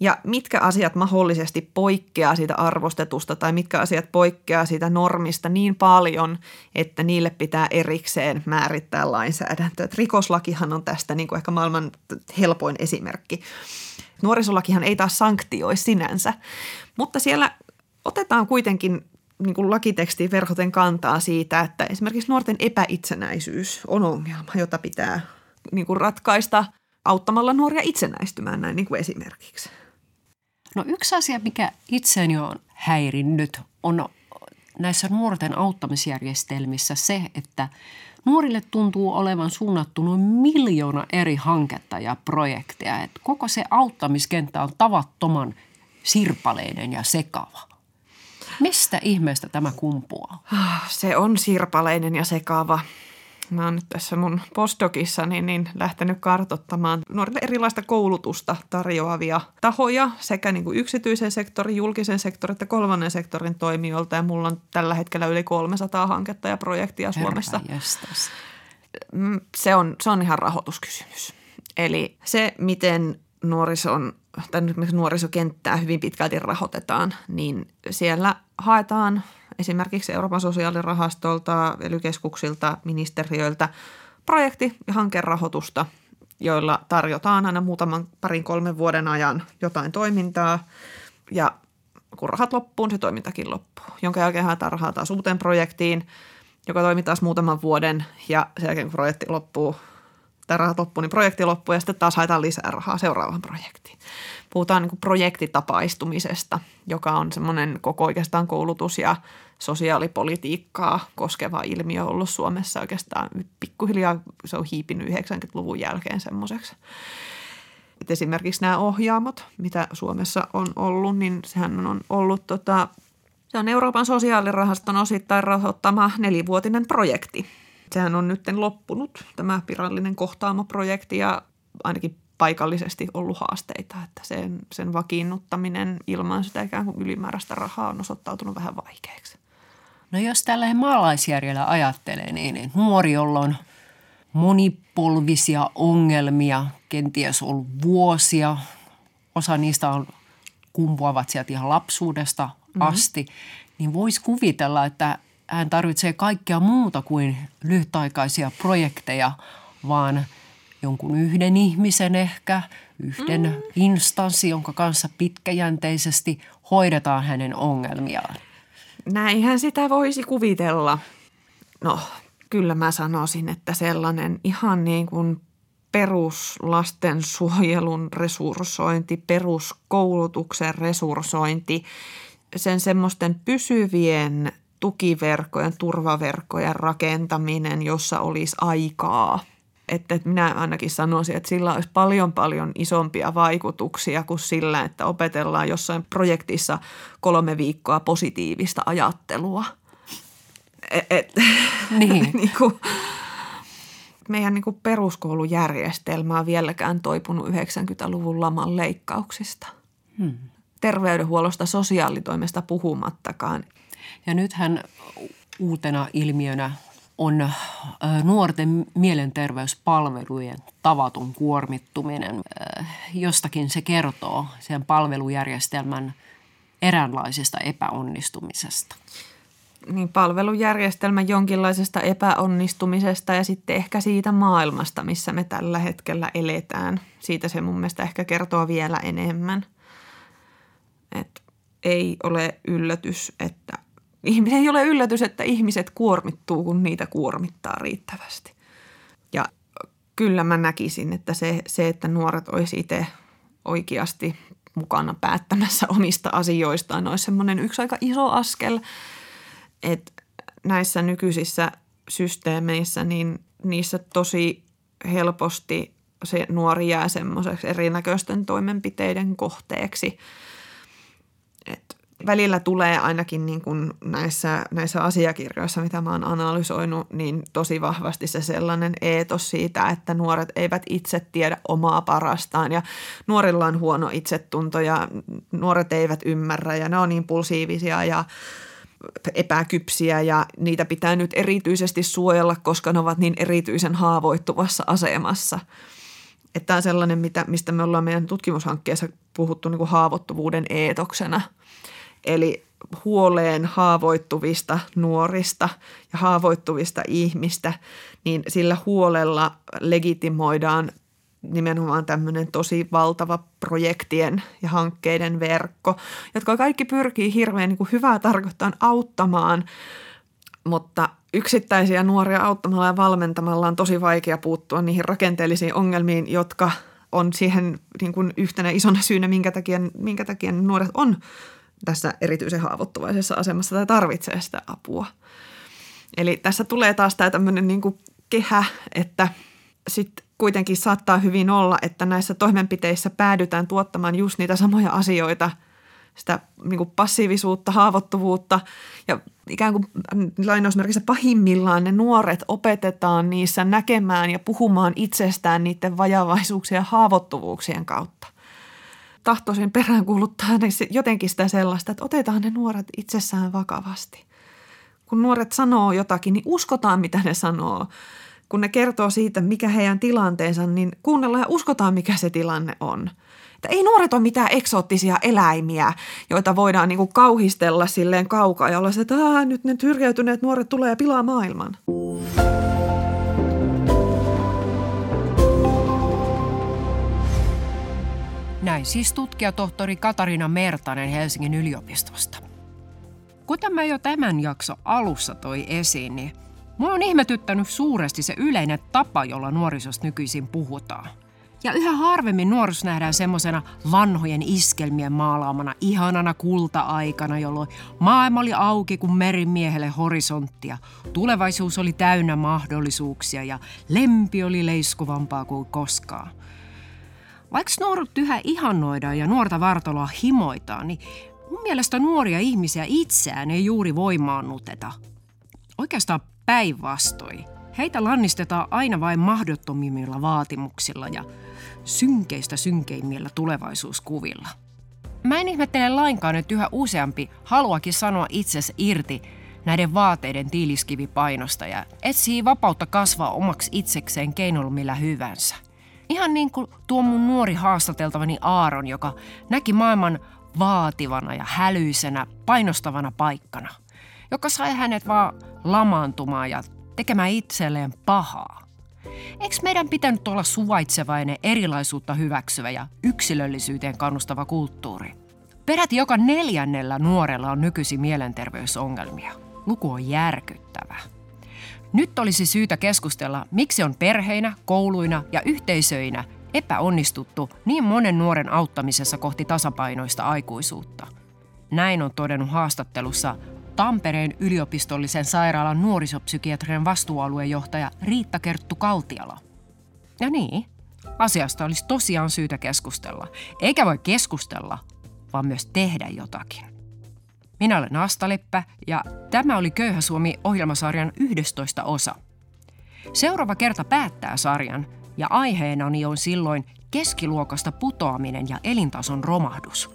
ja mitkä asiat mahdollisesti poikkeaa siitä arvostetusta tai mitkä asiat poikkeaa siitä normista niin paljon, että niille pitää erikseen määrittää lainsäädäntö. Et rikoslakihan on tästä niin kuin ehkä maailman helpoin esimerkki. Nuorisolakihan ei taas sanktioi sinänsä, mutta siellä otetaan kuitenkin niin kuin lakitekstiin verhoten kantaa siitä, että esimerkiksi nuorten epäitsenäisyys on ongelma, jota pitää niin kuin ratkaista auttamalla nuoria itsenäistymään näin niin kuin esimerkiksi. No yksi asia, mikä itseäni on häirinnyt, on näissä nuorten auttamisjärjestelmissä se, että nuorille tuntuu olevan suunnattu noin miljoona eri hanketta ja projekteja. Että koko se auttamiskenttä on tavattoman sirpaleinen ja sekava. Mistä ihmeestä tämä kumpuaa? Se on sirpaleinen ja sekava. Mä oon nyt tässä mun postdokissani niin lähtenyt kartottamaan nuorille erilaista koulutusta tarjoavia tahoja sekä niin kuin yksityisen sektorin, julkisen sektorin että kolmannen sektorin toimijoilta. Ja mulla on tällä hetkellä yli 300 hanketta ja projektia Suomessa. mm, se on, se on ihan rahoituskysymys. Eli se, miten nuorison, tai nuorisokenttää hyvin pitkälti rahoitetaan, niin siellä haetaan esimerkiksi Euroopan sosiaalirahastolta, ely ministeriöiltä projekti- ja hankerahoitusta, joilla tarjotaan aina muutaman parin kolmen vuoden ajan jotain toimintaa ja kun rahat loppuun, se toimintakin loppuu. Jonka jälkeen haetaan rahaa taas uuteen projektiin, joka toimii taas muutaman vuoden ja sen jälkeen kun projekti loppuu, tai rahat loppuu, niin projekti loppuu ja sitten taas haetaan lisää rahaa seuraavaan projektiin. Puhutaan niin projektitapaistumisesta, joka on semmoinen koko oikeastaan koulutus- ja sosiaalipolitiikkaa koskeva ilmiö ollut Suomessa oikeastaan pikkuhiljaa. Se on hiipinyt 90-luvun jälkeen semmoiseksi. Et esimerkiksi nämä ohjaamot, mitä Suomessa on ollut, niin sehän on ollut tota, se on Euroopan sosiaalirahaston osittain rahoittama nelivuotinen projekti. Sehän on nyt loppunut, tämä virallinen kohtaamo-projekti, ja ainakin paikallisesti ollut haasteita, että sen, sen vakiinnuttaminen ilman sitä ikään kuin ylimääräistä rahaa on osoittautunut vähän vaikeaksi. No jos tällä maalaisjärjellä ajattelee, niin nuori, jolla on monipolvisia ongelmia, kenties ollut vuosia, osa niistä on kumpuavat sieltä ihan lapsuudesta mm-hmm. asti, niin voisi kuvitella, että hän tarvitsee kaikkea muuta kuin lyhytaikaisia projekteja, vaan jonkun yhden ihmisen ehkä, yhden mm. instanssi, jonka kanssa pitkäjänteisesti hoidetaan hänen ongelmiaan. Näinhän sitä voisi kuvitella. No, kyllä mä sanoisin, että sellainen ihan niin kuin peruslastensuojelun resurssointi, peruskoulutuksen resurssointi, sen semmoisten pysyvien tukiverkkojen, turvaverkkojen rakentaminen, jossa olisi aikaa – että, että minä ainakin sanoisin, että sillä olisi paljon paljon isompia vaikutuksia kuin sillä, että opetellaan jossain projektissa kolme viikkoa positiivista ajattelua. Et, et, niin. niin kuin, meidän niin kuin peruskoulujärjestelmä on vieläkään toipunut 90-luvun laman leikkauksista. Hmm. Terveydenhuollosta, sosiaalitoimesta puhumattakaan. Ja nythän uutena ilmiönä on nuorten mielenterveyspalvelujen tavaton kuormittuminen. Jostakin se kertoo sen palvelujärjestelmän eräänlaisesta epäonnistumisesta. Niin palvelujärjestelmän jonkinlaisesta epäonnistumisesta ja sitten ehkä siitä maailmasta, missä me tällä hetkellä eletään. Siitä se mun mielestä ehkä kertoo vielä enemmän. Et ei ole yllätys, että ei ole yllätys, että ihmiset kuormittuu, kun niitä kuormittaa riittävästi. Ja kyllä mä näkisin, että se, se että nuoret olisi itse oikeasti mukana päättämässä omista asioistaan, olisi semmoinen yksi aika iso askel, että näissä nykyisissä systeemeissä, niin niissä tosi helposti se nuori jää semmoiseksi erinäköisten toimenpiteiden kohteeksi. Että välillä tulee ainakin niin kuin näissä, näissä asiakirjoissa, mitä mä oon analysoinut, niin tosi vahvasti se sellainen eetos siitä, että nuoret eivät itse tiedä omaa parastaan ja nuorilla on huono itsetunto ja nuoret eivät ymmärrä ja ne on impulsiivisia ja epäkypsiä ja niitä pitää nyt erityisesti suojella, koska ne ovat niin erityisen haavoittuvassa asemassa. Että tämä on sellainen, mitä, mistä me ollaan meidän tutkimushankkeessa puhuttu niin kuin haavoittuvuuden eetoksena – eli huoleen haavoittuvista nuorista ja haavoittuvista ihmistä, niin sillä huolella legitimoidaan nimenomaan tämmöinen tosi valtava projektien ja hankkeiden verkko, jotka kaikki pyrkii hirveän niin kuin hyvää tarkoittaa auttamaan, mutta yksittäisiä nuoria auttamalla ja valmentamalla on tosi vaikea puuttua niihin rakenteellisiin ongelmiin, jotka on siihen niin kuin yhtenä isona syynä, minkä takia, minkä takia nuoret on tässä erityisen haavoittuvaisessa asemassa tai tarvitsee sitä apua. Eli tässä tulee taas tämä tämmöinen niin kuin kehä, että sitten kuitenkin saattaa hyvin olla, että näissä toimenpiteissä päädytään tuottamaan just niitä samoja asioita, sitä niin kuin passiivisuutta, haavoittuvuutta ja ikään kuin lainausmerkissä pahimmillaan ne nuoret opetetaan niissä näkemään ja puhumaan itsestään niiden vajavaisuuksien ja haavoittuvuuksien kautta tahtoisin peräänkuuluttaa jotenkin sitä sellaista, että otetaan ne nuoret itsessään vakavasti. Kun nuoret sanoo jotakin, niin uskotaan mitä ne sanoo. kun ne kertoo siitä, mikä heidän tilanteensa, niin kuunnellaan ja uskotaan, mikä se tilanne on. Että ei nuoret ole mitään eksoottisia eläimiä, joita voidaan niin kuin kauhistella silleen kaukaa ja olla se, että nyt ne syrjäytyneet nuoret tulee ja pilaa maailman. Näin siis tutkijatohtori Katarina Mertanen Helsingin yliopistosta. Kuten mä jo tämän jakso alussa toi esiin, niin mua on ihmetyttänyt suuresti se yleinen tapa, jolla nuorisosta nykyisin puhutaan. Ja yhä harvemmin nuoruus nähdään semmoisena vanhojen iskelmien maalaamana ihanana kulta-aikana, jolloin maailma oli auki kuin merimiehelle horisonttia. Tulevaisuus oli täynnä mahdollisuuksia ja lempi oli leiskuvampaa kuin koskaan. Vaikka nuorut yhä ihannoidaan ja nuorta vartaloa himoitaan, niin mun mielestä nuoria ihmisiä itseään ei juuri voimaannuteta. Oikeastaan päinvastoin. Heitä lannistetaan aina vain mahdottomimmilla vaatimuksilla ja synkeistä synkeimmillä tulevaisuuskuvilla. Mä en ihmettele lainkaan, että yhä useampi haluakin sanoa itsensä irti näiden vaateiden tiiliskivipainosta ja etsii vapautta kasvaa omaksi itsekseen keinolla millä hyvänsä. Ihan niin kuin tuo mun nuori haastateltavani Aaron, joka näki maailman vaativana ja hälyisenä, painostavana paikkana, joka sai hänet vaan lamaantumaan ja tekemään itselleen pahaa. Eikö meidän pitänyt olla suvaitsevainen, erilaisuutta hyväksyvä ja yksilöllisyyteen kannustava kulttuuri? Peräti joka neljännellä nuorella on nykyisin mielenterveysongelmia. Luku on järkyttävä. Nyt olisi syytä keskustella, miksi on perheinä, kouluina ja yhteisöinä epäonnistuttu niin monen nuoren auttamisessa kohti tasapainoista aikuisuutta. Näin on todennut haastattelussa Tampereen yliopistollisen sairaalan nuorisopsykiatrian vastuualuejohtaja Riitta Kerttu Kaltiala. Ja niin, asiasta olisi tosiaan syytä keskustella. Eikä voi keskustella, vaan myös tehdä jotakin. Minä olen Asta Leppä ja tämä oli Köyhä Suomi ohjelmasarjan 11 osa. Seuraava kerta päättää sarjan ja aiheenani on silloin keskiluokasta putoaminen ja elintason romahdus.